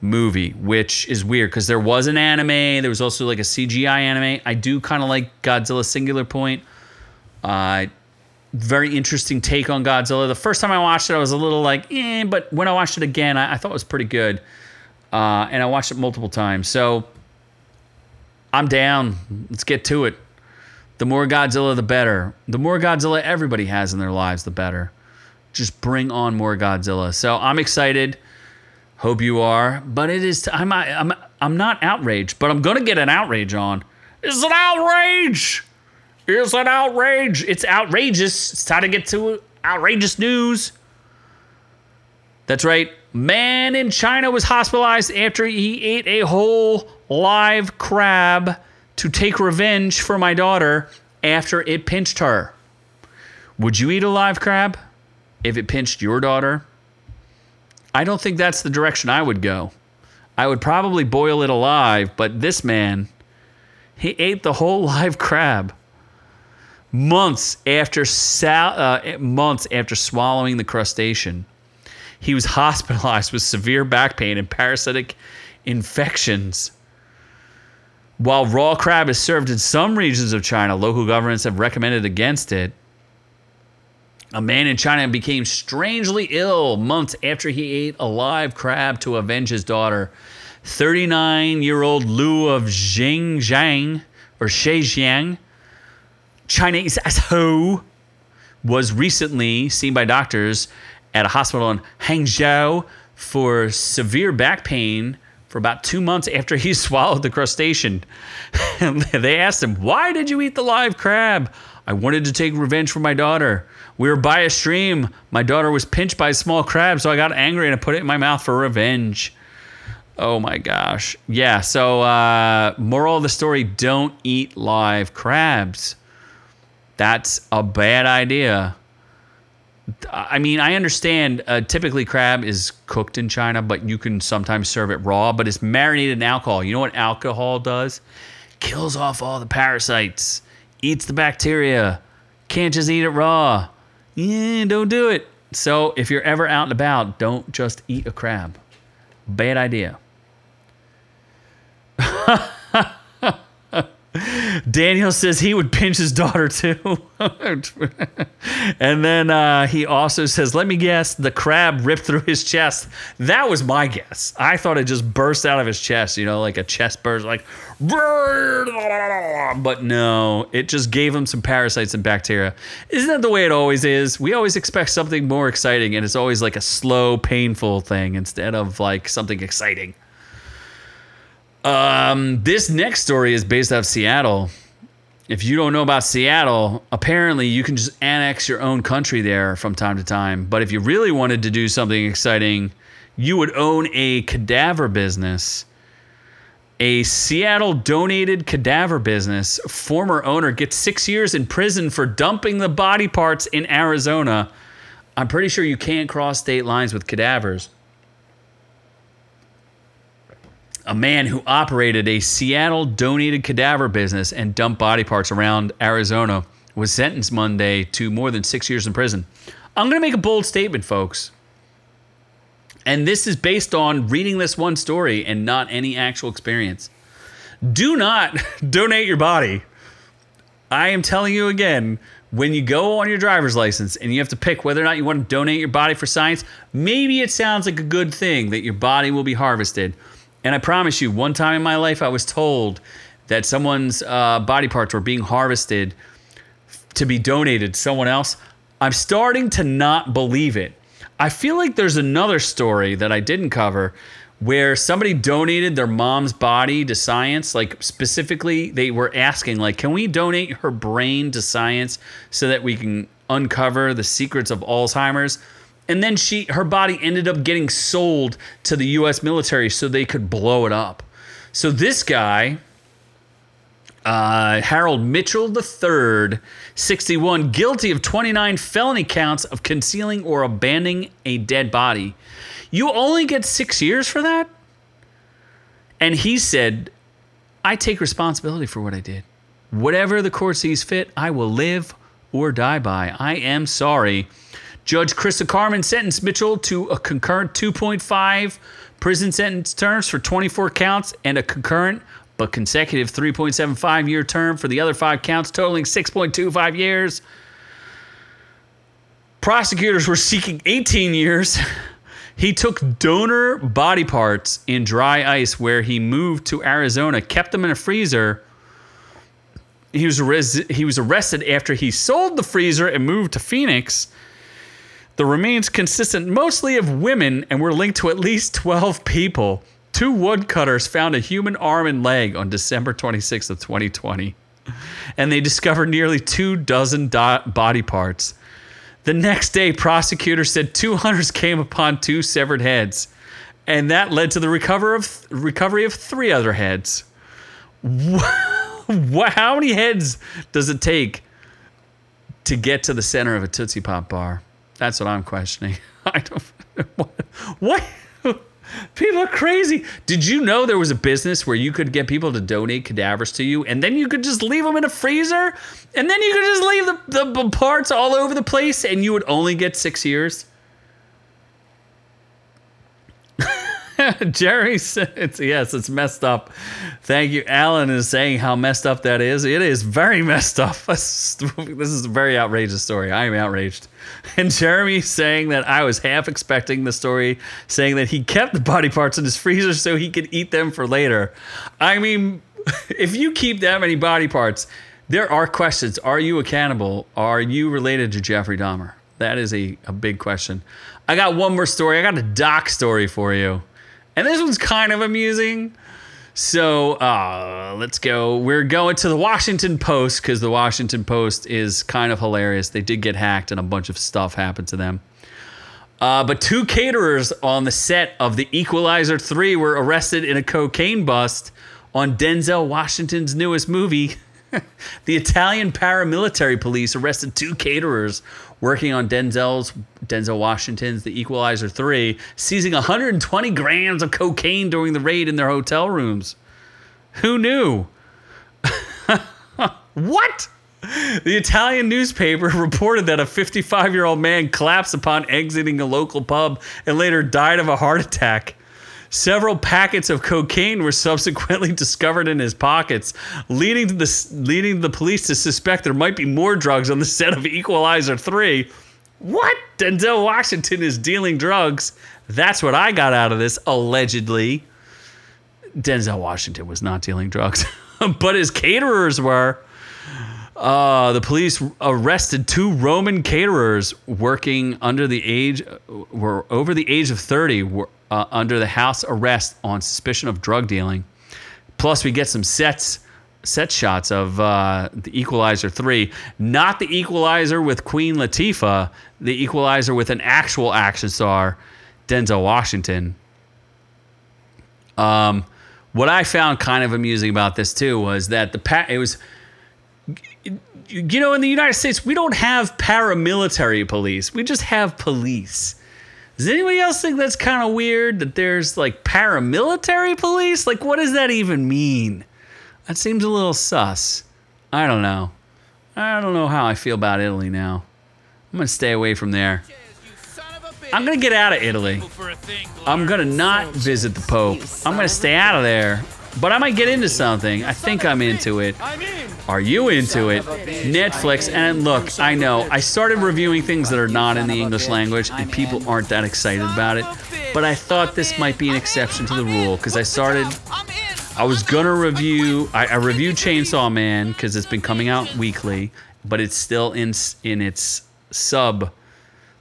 movie, which is weird because there was an anime. There was also like a CGI anime. I do kind of like Godzilla Singular Point. Uh, very interesting take on Godzilla. The first time I watched it, I was a little like, eh, but when I watched it again, I, I thought it was pretty good. Uh, and I watched it multiple times. So I'm down. Let's get to it. The more Godzilla, the better. The more Godzilla everybody has in their lives, the better. Just bring on more Godzilla. So I'm excited. Hope you are. But it is. T- I'm. I'm. I'm not outraged, but I'm gonna get an outrage on. It's an outrage. It's an outrage. It's outrageous. It's time to get to outrageous news. That's right. Man in China was hospitalized after he ate a whole live crab to take revenge for my daughter after it pinched her. Would you eat a live crab if it pinched your daughter? I don't think that's the direction I would go. I would probably boil it alive, but this man, he ate the whole live crab. Months after sal- uh, months after swallowing the crustacean, he was hospitalized with severe back pain and parasitic infections. While raw crab is served in some regions of China, local governments have recommended against it. A man in China became strangely ill months after he ate a live crab to avenge his daughter. 39 year old Liu of Xinjiang or Zhejiang, Chinese as ho, was recently seen by doctors at a hospital in Hangzhou for severe back pain for about two months after he swallowed the crustacean. they asked him, Why did you eat the live crab? I wanted to take revenge for my daughter. We were by a stream. My daughter was pinched by a small crab, so I got angry and I put it in my mouth for revenge. Oh my gosh. Yeah, so uh, moral of the story don't eat live crabs. That's a bad idea. I mean, I understand. Uh, typically, crab is cooked in China, but you can sometimes serve it raw. But it's marinated in alcohol. You know what alcohol does? Kills off all the parasites, eats the bacteria. Can't just eat it raw. Yeah, don't do it. So if you're ever out and about, don't just eat a crab. Bad idea. Daniel says he would pinch his daughter too. and then uh, he also says, let me guess, the crab ripped through his chest. That was my guess. I thought it just burst out of his chest, you know, like a chest burst, like, but no, it just gave him some parasites and bacteria. Isn't that the way it always is? We always expect something more exciting, and it's always like a slow, painful thing instead of like something exciting. Um, this next story is based out of Seattle. If you don't know about Seattle, apparently you can just annex your own country there from time to time. But if you really wanted to do something exciting, you would own a cadaver business. A Seattle donated cadaver business. Former owner gets six years in prison for dumping the body parts in Arizona. I'm pretty sure you can't cross state lines with cadavers a man who operated a Seattle donated cadaver business and dumped body parts around Arizona was sentenced Monday to more than six years in prison. I'm going to make a bold statement, folks. And this is based on reading this one story and not any actual experience. Do not donate your body. I am telling you again, when you go on your driver's license and you have to pick whether or not you want to donate your body for science, maybe it sounds like a good thing that your body will be harvested. And I promise you, one time in my life, I was told that someone's uh, body parts were being harvested to be donated to someone else. I'm starting to not believe it. I feel like there's another story that I didn't cover where somebody donated their mom's body to science like specifically they were asking like can we donate her brain to science so that we can uncover the secrets of alzheimer's and then she her body ended up getting sold to the US military so they could blow it up. So this guy uh, Harold Mitchell III, 61, guilty of 29 felony counts of concealing or abandoning a dead body. You only get six years for that? And he said, I take responsibility for what I did. Whatever the court sees fit, I will live or die by. I am sorry. Judge Krista Carmen sentenced Mitchell to a concurrent 2.5 prison sentence terms for 24 counts and a concurrent but consecutive 3.75 year term for the other five counts, totaling 6.25 years. Prosecutors were seeking 18 years. He took donor body parts in dry ice where he moved to Arizona, kept them in a freezer. He was, arrested, he was arrested after he sold the freezer and moved to Phoenix. The remains consisted mostly of women and were linked to at least 12 people. Two woodcutters found a human arm and leg on December 26th of 2020, and they discovered nearly two dozen do- body parts. The next day, prosecutors said two hunters came upon two severed heads, and that led to the recover of, recovery of three other heads. How many heads does it take to get to the center of a Tootsie Pop bar? That's what I'm questioning. I don't. What? what? People are crazy. Did you know there was a business where you could get people to donate cadavers to you, and then you could just leave them in a freezer, and then you could just leave the, the parts all over the place, and you would only get six years? Jerry says, yes, it's messed up. Thank you. Alan is saying how messed up that is. It is very messed up. this is a very outrageous story. I am outraged. And Jeremy saying that I was half expecting the story, saying that he kept the body parts in his freezer so he could eat them for later. I mean, if you keep that many body parts, There are questions. Are you a cannibal? Are you related to Jeffrey Dahmer? That is a, a big question. I got one more story. I got a doc story for you. And this one's kind of amusing. So uh, let's go. We're going to the Washington Post because the Washington Post is kind of hilarious. They did get hacked and a bunch of stuff happened to them. Uh, but two caterers on the set of The Equalizer 3 were arrested in a cocaine bust on Denzel Washington's newest movie. the Italian paramilitary police arrested two caterers working on Denzel's Denzel Washington's The Equalizer 3, seizing 120 grams of cocaine during the raid in their hotel rooms. Who knew? what? The Italian newspaper reported that a 55 year old man collapsed upon exiting a local pub and later died of a heart attack. Several packets of cocaine were subsequently discovered in his pockets, leading to the leading the police to suspect there might be more drugs on the set of Equalizer 3. What? Denzel Washington is dealing drugs. That's what I got out of this, allegedly. Denzel Washington was not dealing drugs, but his caterers were. Uh, the police arrested two Roman caterers working under the age were over the age of 30 were, uh, under the house arrest on suspicion of drug dealing. Plus, we get some sets set shots of uh, the Equalizer 3, not the Equalizer with Queen Latifah, the Equalizer with an actual action star, Denzel Washington. Um, what I found kind of amusing about this too was that the pa- it was you know, in the United States, we don't have paramilitary police. We just have police. Does anybody else think that's kind of weird that there's like paramilitary police? Like, what does that even mean? That seems a little sus. I don't know. I don't know how I feel about Italy now. I'm going to stay away from there. I'm going to get out of Italy. I'm going to not visit the Pope. I'm going to stay out of there. But I might get into something. I think I'm into it. Are you into it? Netflix. And look, I know I started reviewing things that are not in the English language, and people aren't that excited about it. But I thought this might be an exception to the rule because I started. I was gonna review. I, I reviewed Chainsaw Man because it's been coming out weekly, but it's still in in its sub.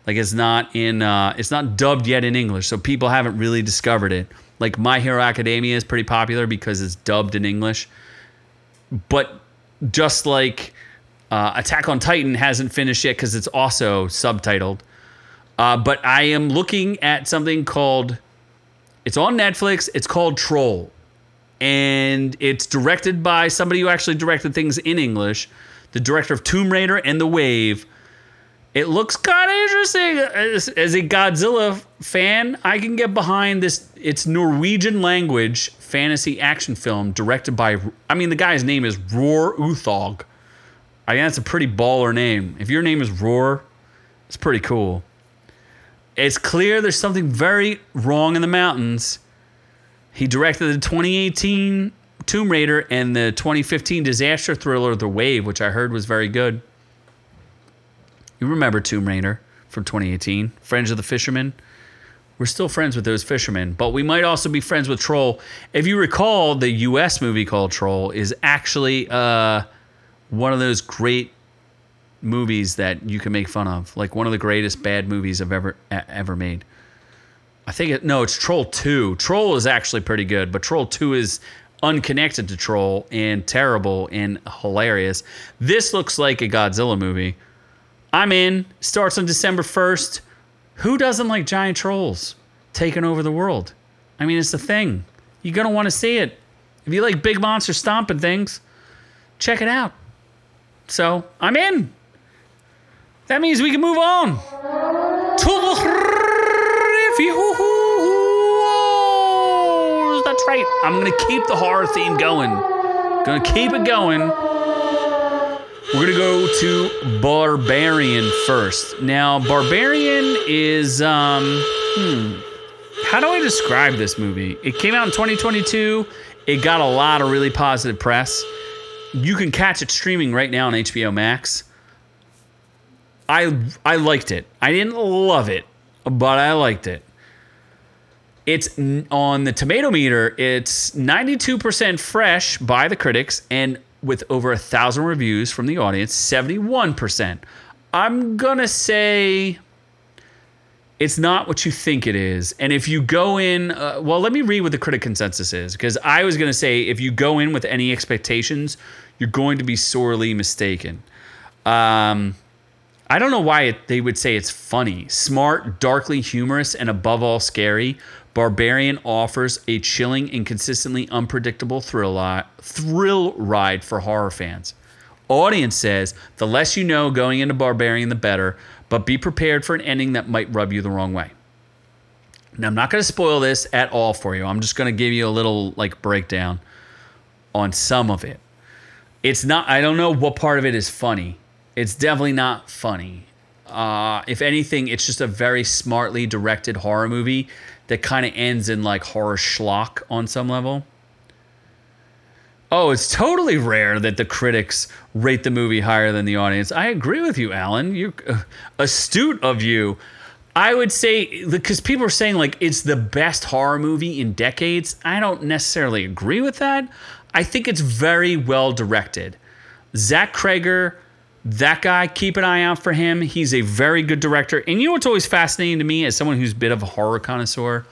Like it's not in. Uh, it's not dubbed yet in English, so people haven't really discovered it. Like My Hero Academia is pretty popular because it's dubbed in English. But just like uh, Attack on Titan hasn't finished yet because it's also subtitled. Uh, but I am looking at something called, it's on Netflix. It's called Troll. And it's directed by somebody who actually directed things in English, the director of Tomb Raider and The Wave. It looks kind of interesting. As, as, a Godzilla fan, I can get behind this. It's Norwegian language fantasy action film directed by. I mean, the guy's name is Roar Uthaug. I mean, that's a pretty baller name. If your name is Roar, it's pretty cool. It's clear there's something very wrong in the mountains. He directed the 2018 Tomb Raider and the 2015 disaster thriller The Wave, which I heard was very good. You remember Tomb Raider from 2018, Friends of the Fisherman? We're still friends with those fishermen, but we might also be friends with Troll. If you recall, the US movie called Troll is actually uh, one of those great movies that you can make fun of, like one of the greatest bad movies I've ever ever made. I think it no, it's Troll 2. Troll is actually pretty good, but Troll 2 is unconnected to Troll and terrible and hilarious. This looks like a Godzilla movie I'm in. Starts on December 1st. Who doesn't like giant trolls taking over the world? I mean, it's the thing. You're going to want to see it. If you like big monster stomping things, check it out. So, I'm in. That means we can move on to the reviews. That's right. I'm going to keep the horror theme going. Going to keep it going. We're to go to Barbarian first. Now, Barbarian is, um, hmm, how do I describe this movie? It came out in 2022. It got a lot of really positive press. You can catch it streaming right now on HBO Max. I I liked it. I didn't love it, but I liked it. It's on the tomato meter, it's 92% fresh by the critics and with over a thousand reviews from the audience, 71%. I'm gonna say it's not what you think it is. And if you go in, uh, well, let me read what the critic consensus is because I was to say if you go in with any expectations, you're going to be sorely mistaken. Um, I don't know why it, they would say it's funny. Smart, darkly humorous, and above all scary, Barbarian offers a chilling and consistently unpredictable thrill, thrill ride for horror fans. Audience says the less you know going into Barbarian, the better but be prepared for an ending that might rub you the wrong way. Now, I'm not going to spoil this at all for you. I'm just going to give you a little like breakdown on some of it. It's not, I don't know what part of it is funny. It's definitely not funny. Uh, if anything, it's just a very smartly directed horror movie that kind of ends in like horror schlock on some level. Oh, it's totally rare that the critics rate the movie higher than the audience. I agree with you, Alan. You're uh, astute of you. I would say because people are saying like it's the best horror movie in decades. I don't necessarily agree with that. I think it's very well directed. Zach Cregger, that guy, keep an eye out for him. He's a very good director. And you know what's always fascinating to me as someone who's a bit of a horror connoisseur?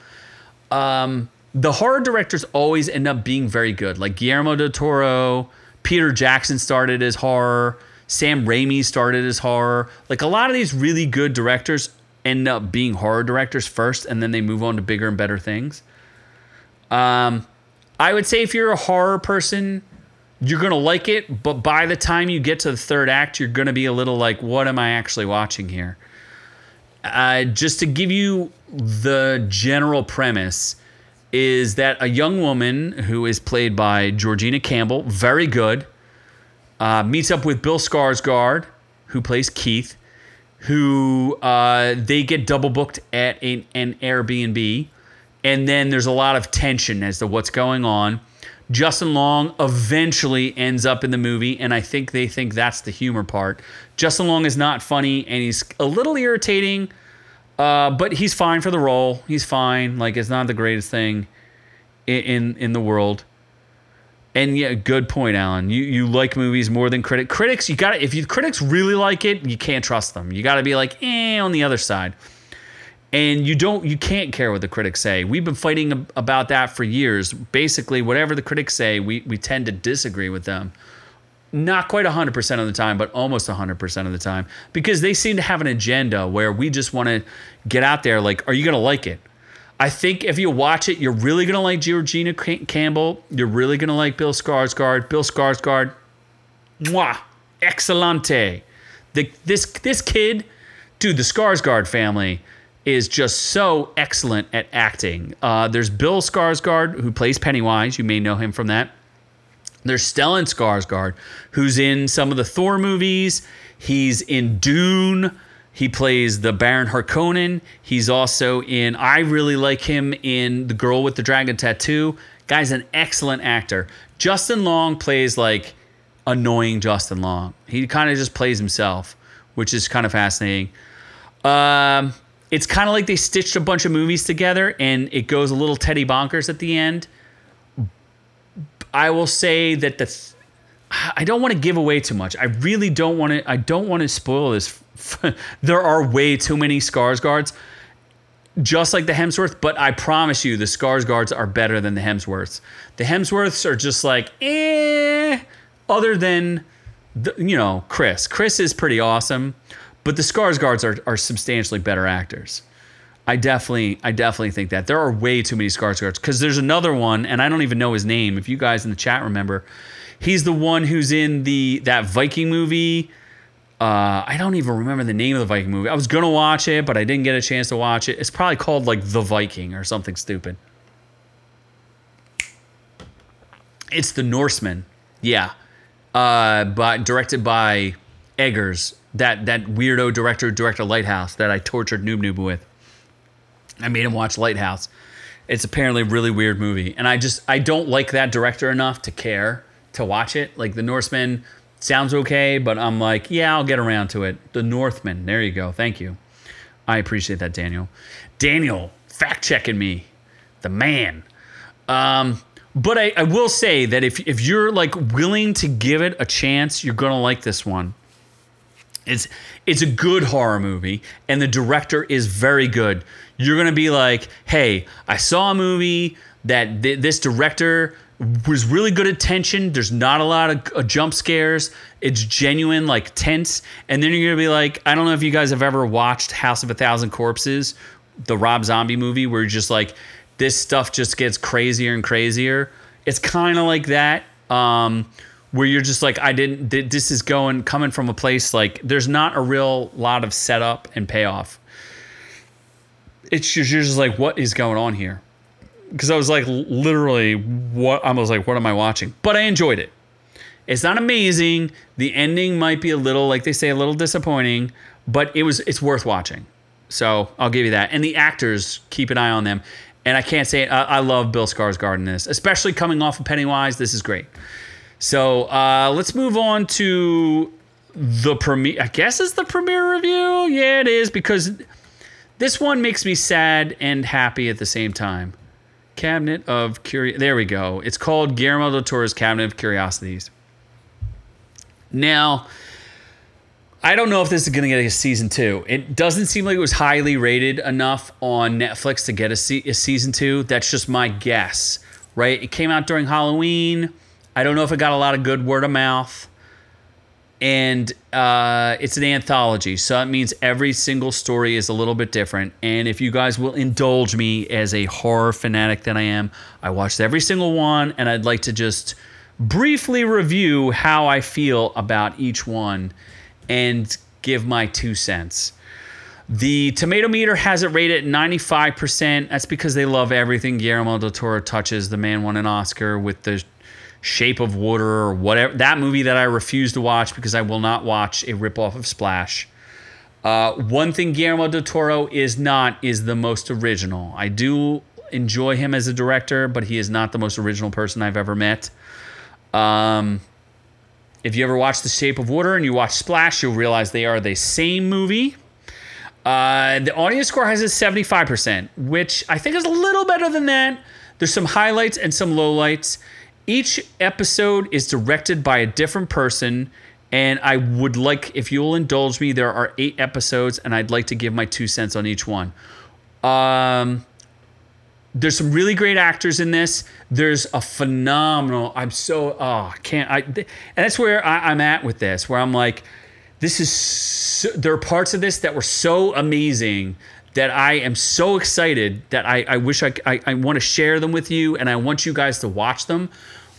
Um, the horror directors always end up being very good. Like Guillermo del Toro, Peter Jackson started as horror, Sam Raimi started as horror. Like a lot of these really good directors end up being horror directors first, and then they move on to bigger and better things. Um, I would say if you're a horror person, you're gonna like it, but by the time you get to the third act, you're gonna be a little like, "What am I actually watching here?" Uh, just to give you the general premise is that a young woman who is played by Georgina Campbell, very good, uh, meets up with Bill Skarsgård, who plays Keith, who uh, they get double booked at an Airbnb, and then there's a lot of tension as to what's going on. Justin Long eventually ends up in the movie, and I think they think that's the humor part. Justin Long is not funny, and he's a little irritating uh, but he's fine for the role. He's fine. Like it's not the greatest thing in in, in the world. And yeah, good point, Alan. You you like movies more than critics. Critics, you got to if you critics really like it, you can't trust them. You got to be like, eh, on the other side. And you don't, you can't care what the critics say. We've been fighting about that for years. Basically, whatever the critics say, we we tend to disagree with them not quite 100% of the time, but almost 100% of the time because they seem to have an agenda where we just want to get out there like, are you going to like it? I think if you watch it, you're really going to like Georgina Campbell. You're really going to like Bill Skarsgård. Bill Skarsgård, mwah, excelente. The, this, this kid, dude, the Skarsgård family is just so excellent at acting. Uh, there's Bill Skarsgård, who plays Pennywise. You may know him from that. There's Stellan Skarsgård, who's in some of the Thor movies. He's in Dune. He plays the Baron Harkonnen. He's also in. I really like him in The Girl with the Dragon Tattoo. Guy's an excellent actor. Justin Long plays like annoying Justin Long. He kind of just plays himself, which is kind of fascinating. Um, it's kind of like they stitched a bunch of movies together, and it goes a little Teddy bonkers at the end. I will say that the I don't want to give away too much. I really don't want to. I don't want to spoil this. there are way too many Skarsgårds just like the Hemsworth. But I promise you, the Skarsgårds are better than the Hemsworths. The Hemsworths are just like eh. Other than the, you know Chris. Chris is pretty awesome, but the Skarsgårds are are substantially better actors. I definitely, I definitely think that there are way too many Skarsgårds because there's another one, and I don't even know his name. If you guys in the chat remember, he's the one who's in the that Viking movie. Uh, I don't even remember the name of the Viking movie. I was gonna watch it, but I didn't get a chance to watch it. It's probably called like The Viking or something stupid. It's The Norseman, yeah, uh, but directed by Eggers, that that weirdo director, director Lighthouse that I tortured Noob Noob with. I made him watch Lighthouse. It's apparently a really weird movie, and I just I don't like that director enough to care to watch it. Like The Norseman sounds okay, but I'm like, yeah, I'll get around to it. The Northman. There you go. Thank you. I appreciate that, Daniel. Daniel, fact checking me, the man. Um, But I, I will say that if if you're like willing to give it a chance, you're gonna like this one. It's it's a good horror movie, and the director is very good. You're gonna be like, hey, I saw a movie that th- this director was really good at tension. There's not a lot of uh, jump scares. It's genuine, like tense. And then you're gonna be like, I don't know if you guys have ever watched House of a Thousand Corpses, the Rob Zombie movie, where you're just like, this stuff just gets crazier and crazier. It's kind of like that. Um, where you're just like I didn't this is going coming from a place like there's not a real lot of setup and payoff. It's just you're just like what is going on here? Because I was like literally what I was like what am I watching? But I enjoyed it. It's not amazing. The ending might be a little like they say a little disappointing, but it was it's worth watching. So I'll give you that. And the actors, keep an eye on them. And I can't say I, I love Bill Skarsgård in this, especially coming off of Pennywise. This is great. So uh, let's move on to the premiere. I guess it's the premiere review. Yeah, it is because this one makes me sad and happy at the same time. Cabinet of Curios. There we go. It's called Guillermo del Toro's Cabinet of Curiosities. Now, I don't know if this is going to get a season two. It doesn't seem like it was highly rated enough on Netflix to get a, se- a season two. That's just my guess, right? It came out during Halloween. I don't know if it got a lot of good word of mouth. And uh, it's an anthology, so that means every single story is a little bit different. And if you guys will indulge me as a horror fanatic that I am, I watched every single one, and I'd like to just briefly review how I feel about each one and give my two cents. The tomato meter has it rated at 95%. That's because they love everything Guillermo del Toro touches. The man won an Oscar with the Shape of Water or whatever that movie that I refuse to watch because I will not watch a ripoff of Splash. Uh, one thing Guillermo del Toro is not is the most original. I do enjoy him as a director, but he is not the most original person I've ever met. Um, if you ever watch The Shape of Water and you watch Splash, you'll realize they are the same movie. Uh, the audience score has a 75%, which I think is a little better than that. There's some highlights and some lowlights. Each episode is directed by a different person, and I would like, if you'll indulge me, there are eight episodes, and I'd like to give my two cents on each one. Um, there's some really great actors in this. There's a phenomenal. I'm so oh can't I and that's where I, am at with this, where I'm like, this is so, there are parts of this that were so amazing that I am so excited that I, I wish I, I, I want to share them with you and I want you guys to watch them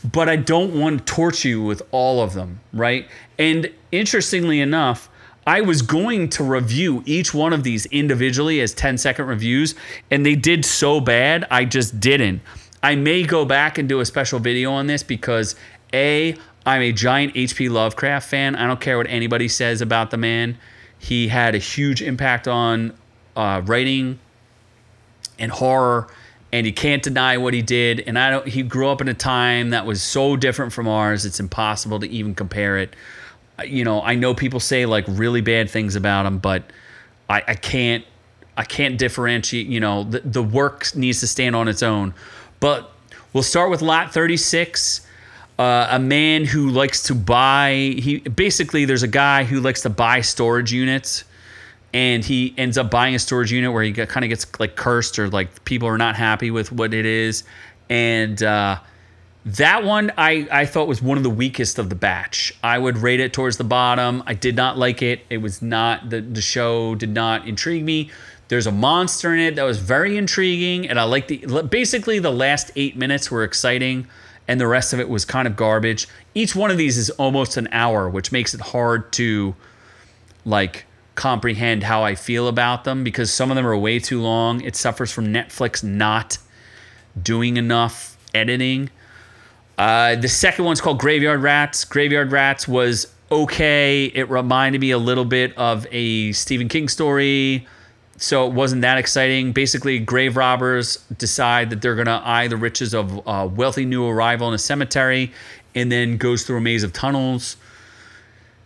but I don't want to torture you with all of them, right? And interestingly enough, I was going to review each one of these individually as 10 second reviews, and they did so bad, I just didn't. I may go back and do a special video on this because A, I'm a giant H.P. Lovecraft fan. I don't care what anybody says about the man. He had a huge impact on uh, writing and horror and you can't deny what he did. And I don't. He grew up in a time that was so different from ours. It's impossible to even compare it. You know, I know people say like really bad things about him, but I, I can't. I can't differentiate. You know, the the work needs to stand on its own. But we'll start with lot thirty six. Uh, a man who likes to buy. He basically there's a guy who likes to buy storage units and he ends up buying a storage unit where he kind of gets like cursed or like people are not happy with what it is. And uh, that one I, I thought was one of the weakest of the batch. I would rate it towards the bottom. I did not like it. It was not the, the show did not intrigue me. There's a monster in it that was very intriguing and i like the basically the last eight minutes were exciting and the rest of it was kind of garbage. Each one of these is almost an hour which makes it hard to like comprehend how I feel about them because some of them are way too long. It suffers from Netflix not doing enough editing. Uh, the second one's called Graveyard Rats. Graveyard Rats was okay. It reminded me a little bit of a Stephen King story, so it wasn't that exciting. Basically, grave robbers decide that they're going to eye the riches of a wealthy new arrival in a cemetery and then goes through a maze of tunnels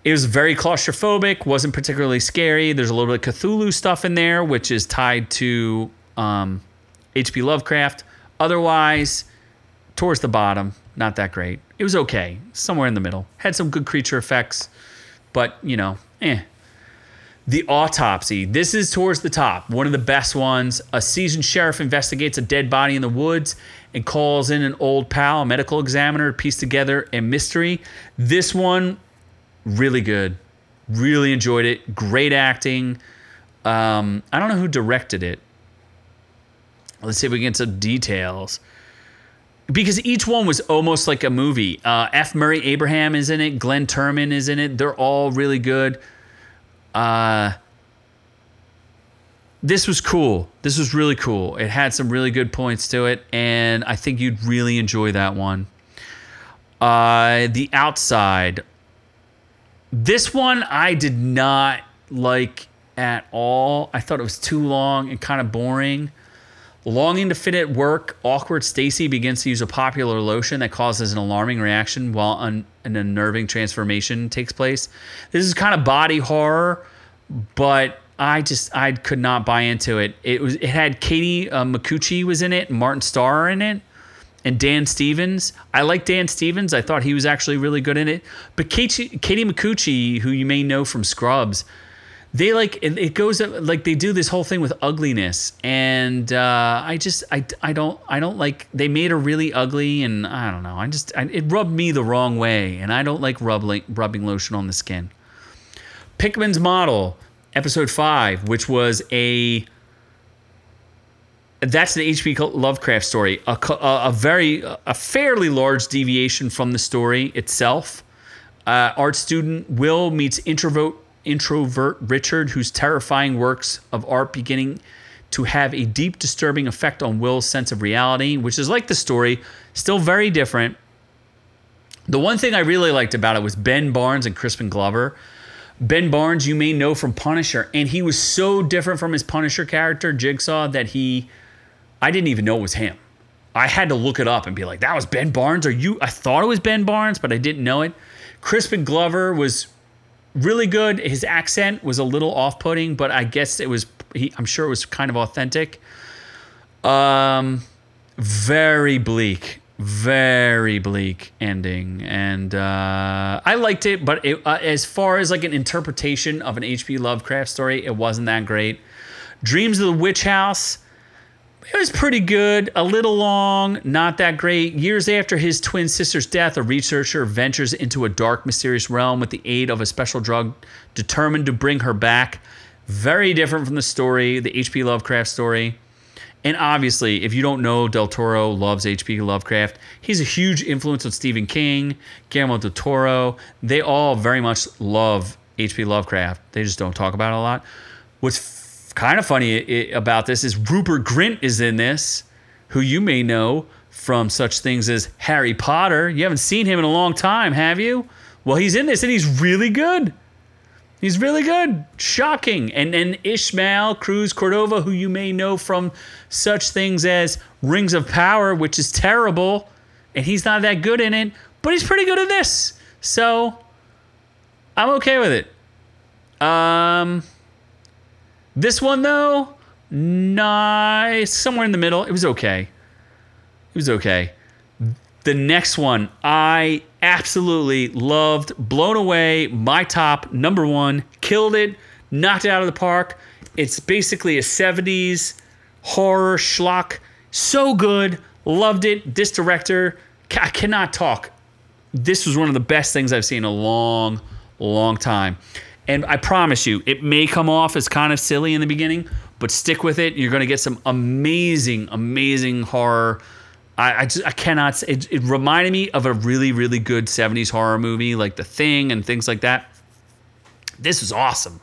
it was very claustrophobic, wasn't particularly scary. There's a little bit of Cthulhu stuff in there, which is tied to um, H.P. Lovecraft. Otherwise, towards the bottom. Not that great. It was okay, somewhere in the middle. Had some good creature effects, but you know, eh. The autopsy. This is towards the top. One of the best ones. A seasoned sheriff investigates a dead body in the woods and calls in an old pal, a medical examiner, to piece together a mystery. This one, really good. Really enjoyed it. Great acting. Um, I don't know who directed it. Let's see if we can get some details. Because each one was almost like a movie. Uh, F. Murray Abraham is in it. Glenn Turman is in it. They're all really good. Uh, this was cool. This was really cool. It had some really good points to it, and I think you'd really enjoy that one. Uh, the Outside. This one I did not like at all. I thought it was too long and kind of boring. Longing to fit at work, awkward Stacy begins to use a popular lotion that causes an alarming reaction while an, an unnerving transformation takes place. This is kind of body horror, but I just I could not buy into it. It was it had Katie uh, was in it, Martin Starr in it, and Dan Stevens. I like Dan Stevens. I thought he was actually really good in it. But Katie Katie Micucci, who you may know from Scrubs, they like it, goes like they do this whole thing with ugliness and uh, i just I, I don't i don't like they made her really ugly and i don't know i just I, it rubbed me the wrong way and i don't like rubbing, rubbing lotion on the skin pickman's model episode 5 which was a that's the hp lovecraft story a, a, a very a fairly large deviation from the story itself uh, art student will meets introvert introvert Richard, whose terrifying works of art beginning to have a deep, disturbing effect on Will's sense of reality, which is like the story, still very different. The one thing I really liked about it was Ben Barnes and Crispin Glover. Ben Barnes, you may know from Punisher, and he was so different from his Punisher character, Jigsaw, that he, I didn't even know it was him. I had to look it up and be like, that was Ben Barnes? Are you? I thought it was Ben Barnes, but I didn't know it. Crispin Glover was really good. His accent was a little off-putting, but I guess it was. He, I'm sure it was kind of authentic. Um, very bleak, very bleak ending, and uh, I liked it. But it, uh, as far as like an interpretation of an H.P. Lovecraft story, it wasn't that great. Dreams of the Witch House it was pretty good, a little long, not that great. Years after his twin sister's death, a researcher ventures into a dark, mysterious realm with the aid of a special drug determined to bring her back. Very different from the story, the H.P. Lovecraft story. And obviously, if you don't know, Del Toro loves H.P. Lovecraft. He's a huge influence on Stephen King, Guillermo del Toro. They all very much love H.P. Lovecraft. They just don't talk about it a lot. What's kind of funny about this is Rupert Grint is in this, who you may know from such things as Harry Potter. You haven't seen him in a long time, have you? Well, he's in this and he's really good. He's really good. Shocking. And then Ishmael Cruz Cordova, who you may know from such things as Rings of Power, which is terrible, and he's not that good in it, but he's pretty good at this. So I'm okay with it. Um this one though, nice, somewhere in the middle. It was okay. It was okay. The next one, I absolutely loved, blown away. My top number one, killed it, knocked it out of the park. It's basically a 70s horror schlock. So good, loved it. This director, I cannot talk. This was one of the best things I've seen in a long, long time. And I promise you, it may come off as kind of silly in the beginning, but stick with it. You're going to get some amazing, amazing horror. I, I, just, I cannot. It, it reminded me of a really, really good 70s horror movie like The Thing and things like that. This was awesome.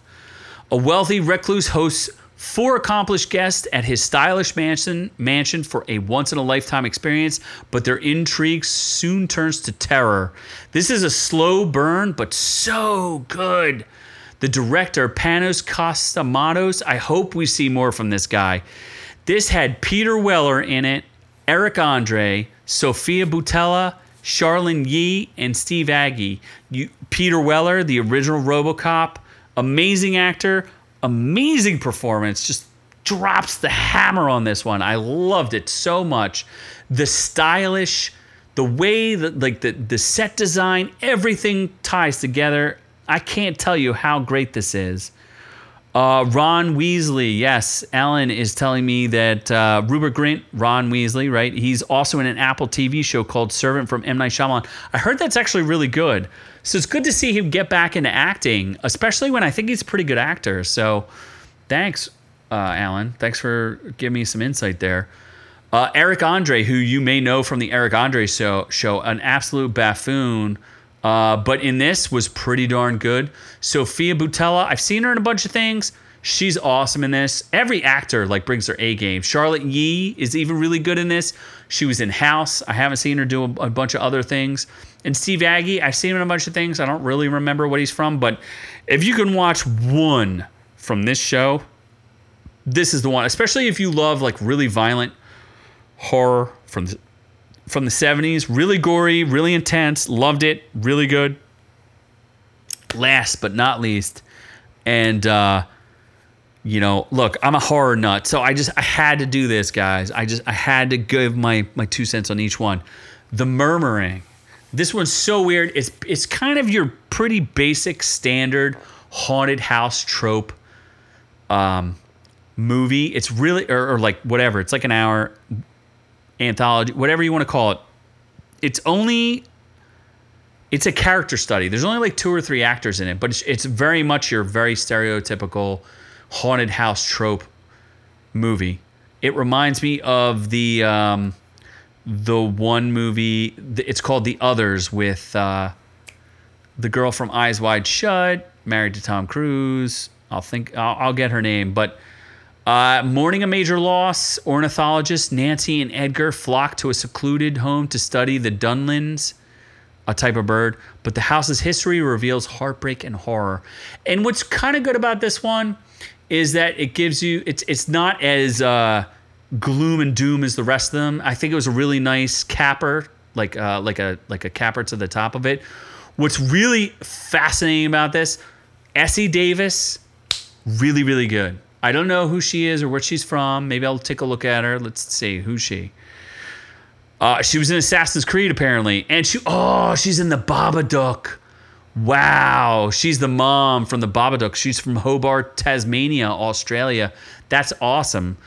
A wealthy recluse hosts four accomplished guests at his stylish mansion mansion for a once in a lifetime experience, but their intrigue soon turns to terror. This is a slow burn, but so good the director Panos Cosmatos. I hope we see more from this guy. This had Peter Weller in it, Eric Andre, Sofia Boutella, Charlyne Yi, and Steve Agee. You, Peter Weller, the original RoboCop, amazing actor, amazing performance. Just drops the hammer on this one. I loved it so much. The stylish the way that like the the set design, everything ties together. I can't tell you how great this is. Uh, Ron Weasley, yes, Ellen is telling me that uh, Rupert Grint, Ron Weasley, right? He's also in an Apple TV show called Servant from M Night Shyamalan. I heard that's actually really good, so it's good to see him get back into acting, especially when I think he's a pretty good actor. So, thanks, uh, Alan. Thanks for giving me some insight there. Uh, Eric Andre, who you may know from the Eric Andre show, show an absolute buffoon. Uh, but in this was pretty darn good. Sofia Boutella, I've seen her in a bunch of things. She's awesome in this. Every actor like brings their A game. Charlotte Yee is even really good in this. She was in House. I haven't seen her do a, a bunch of other things. And Steve Agee, I've seen him in a bunch of things. I don't really remember what he's from, but if you can watch one from this show, this is the one. Especially if you love like really violent horror from the, from the 70s. Really gory, really intense. Loved it. Really good. Last but not least, and uh, you know, look, I'm a horror nut, so I just I had to do this, guys. I just I had to give my my two cents on each one. The Murmuring. This one's so weird. It's it's kind of your pretty basic standard haunted house trope um, movie. It's really or, or like whatever. It's like an hour anthology, whatever you want to call it. It's only it's a character study. There's only like two or three actors in it, but it's, it's very much your very stereotypical haunted house trope movie. It reminds me of the um, the one movie. It's called The Others with uh, the girl from Eyes Wide Shut, married to Tom Cruise. I'll think I'll, I'll get her name, but uh, mourning a major loss, ornithologists Nancy and Edgar flock to a secluded home to study the dunlins, a type of bird. But the house's history reveals heartbreak and horror. And what's kind of good about this one is that it gives you it's it's not as uh, gloom and doom as the rest of them. I think it was a really nice capper, like uh, like a like a capper to the top of it. What's really fascinating about this, Essie Davis, really really good. I don't know who she is or where she's from. Maybe I'll take a look at her. Let's see who's she. Uh, she was in Assassin's Creed apparently, and she oh she's in the Babadook. Wow, she's the mom from the Babadook. She's from Hobart, Tasmania, Australia. That's awesome.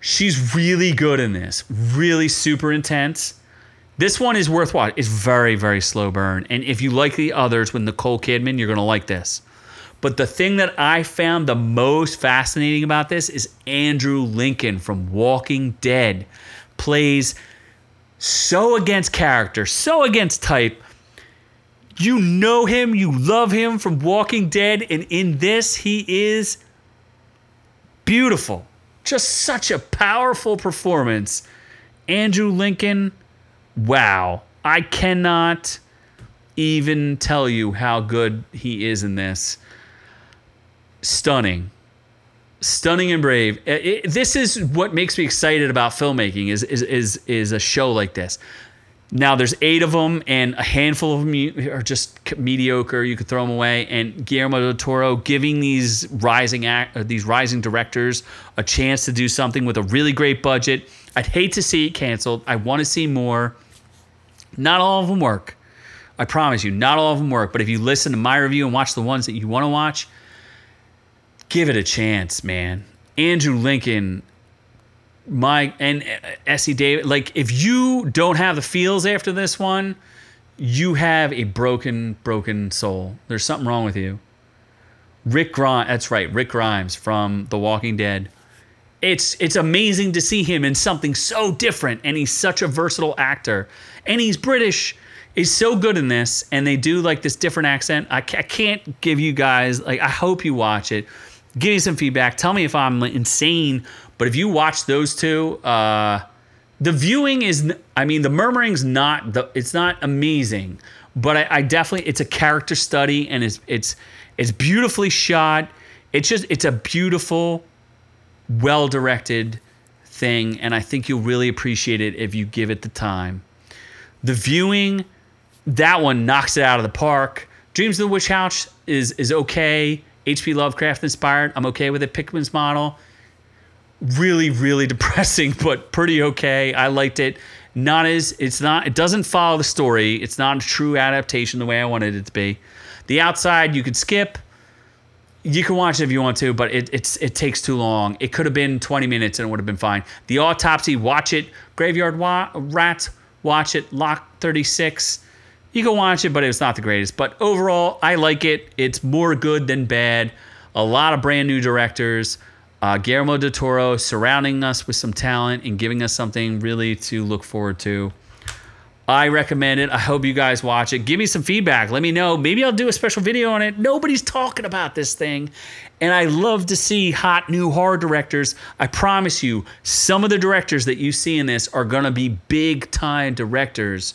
She's really good in this. Really super intense. This one is worth watching. It's very very slow burn, and if you like the others with Nicole Kidman, you're gonna like this. But the thing that I found the most fascinating about this is Andrew Lincoln from Walking Dead plays so against character, so against type. You know him, you love him from Walking Dead, and in this, he is beautiful. Just such a powerful performance. Andrew Lincoln, wow. I cannot even tell you how good he is in this stunning. Stunning and brave. It, it, this is what makes me excited about filmmaking is, is is is a show like this. Now there's eight of them and a handful of them are just mediocre. You could throw them away. And guillermo del toro giving these rising act uh, these rising directors a chance to do something with a really great budget. I'd hate to see it canceled. I want to see more. Not all of them work. I promise you not all of them work. But if you listen to my review and watch the ones that you want to watch give it a chance, man. Andrew Lincoln, my and uh, Essie Davis. Like, if you don't have the feels after this one, you have a broken, broken soul. There's something wrong with you. Rick Grimes, that's right, Rick Grimes from The Walking Dead. It's it's amazing to see him in something so different, and he's such a versatile actor, and he's British. He's so good in this, and they do like this different accent. I, I can't give you guys like. I hope you watch it give me some feedback. Tell me if I'm insane. But if you watch those two, uh, the viewing is, I mean, the murmuring's not the, it's not amazing, but I, I definitely, it's a character study and it's it's it's beautifully shot. It's just it's a beautiful, well directed thing, and I think you'll really appreciate it if you give it the time. The viewing, that one knocks it out of the park. Dreams of the Witch House is is okay H.P. Lovecraft inspired. I'm okay with it. Pickman's model, really, really depressing, but pretty okay. I liked it. Not as it's not. It doesn't follow the story. It's not a true adaptation the way I wanted it to be. The Outside you could skip. You can watch it if you want to, but it, it's it takes too long. It could have been 20 minutes and it would have been fine. The Autopsy, watch it. Graveyard Wa- Rats, watch it. Lot 36, you can watch it, but it's not the greatest. But overall, I like it. It's more good than bad. A lot of brand new directors. Uh, Guillermo del Toro surrounding us with some talent and giving us something really to look forward to. I recommend it. I hope you guys watch it. Give me some feedback. Let me know. Maybe I'll do a special video on it. Nobody's talking about this thing. And I love to see hot new horror directors. I promise you, some of the directors that you see in this are going to be big time directors.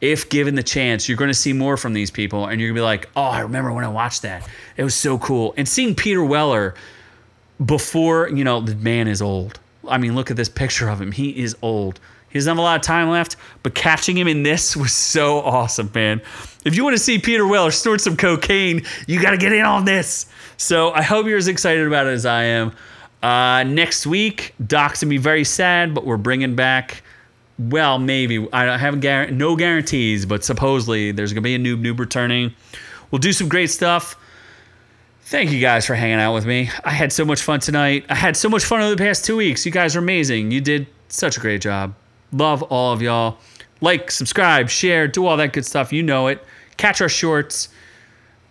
If given the chance, you're going to see more from these people. And you're going to be like, oh, I remember when I watched that. It was so cool. And seeing Peter Weller before, you know, the man is old. I mean, look at this picture of him. He is old. He doesn't have a lot of time left, but catching him in this was so awesome, man. If you want to see Peter Weller snort some cocaine, you got to get in on this. So I hope you're as excited about it as I am. Uh, next week, Doc's gonna be very sad, but we're bringing back. Well, maybe I haven't gar- no guarantees, but supposedly there's gonna be a noob noob returning. We'll do some great stuff. Thank you guys for hanging out with me. I had so much fun tonight. I had so much fun over the past two weeks. You guys are amazing. You did such a great job. Love all of y'all. Like, subscribe, share, do all that good stuff. You know it. Catch our shorts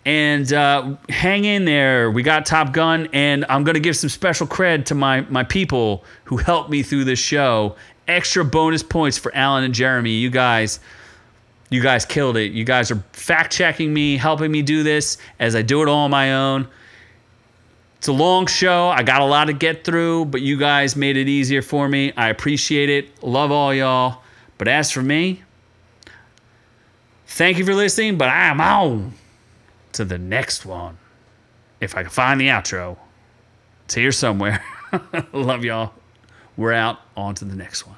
and uh, hang in there. We got Top Gun, and I'm gonna give some special cred to my my people who helped me through this show. Extra bonus points for Alan and Jeremy. You guys, you guys killed it. You guys are fact checking me, helping me do this as I do it all on my own. It's a long show. I got a lot to get through, but you guys made it easier for me. I appreciate it. Love all y'all. But as for me, thank you for listening, but I'm on to the next one. If I can find the outro, it's here somewhere. Love y'all. We're out. On to the next one.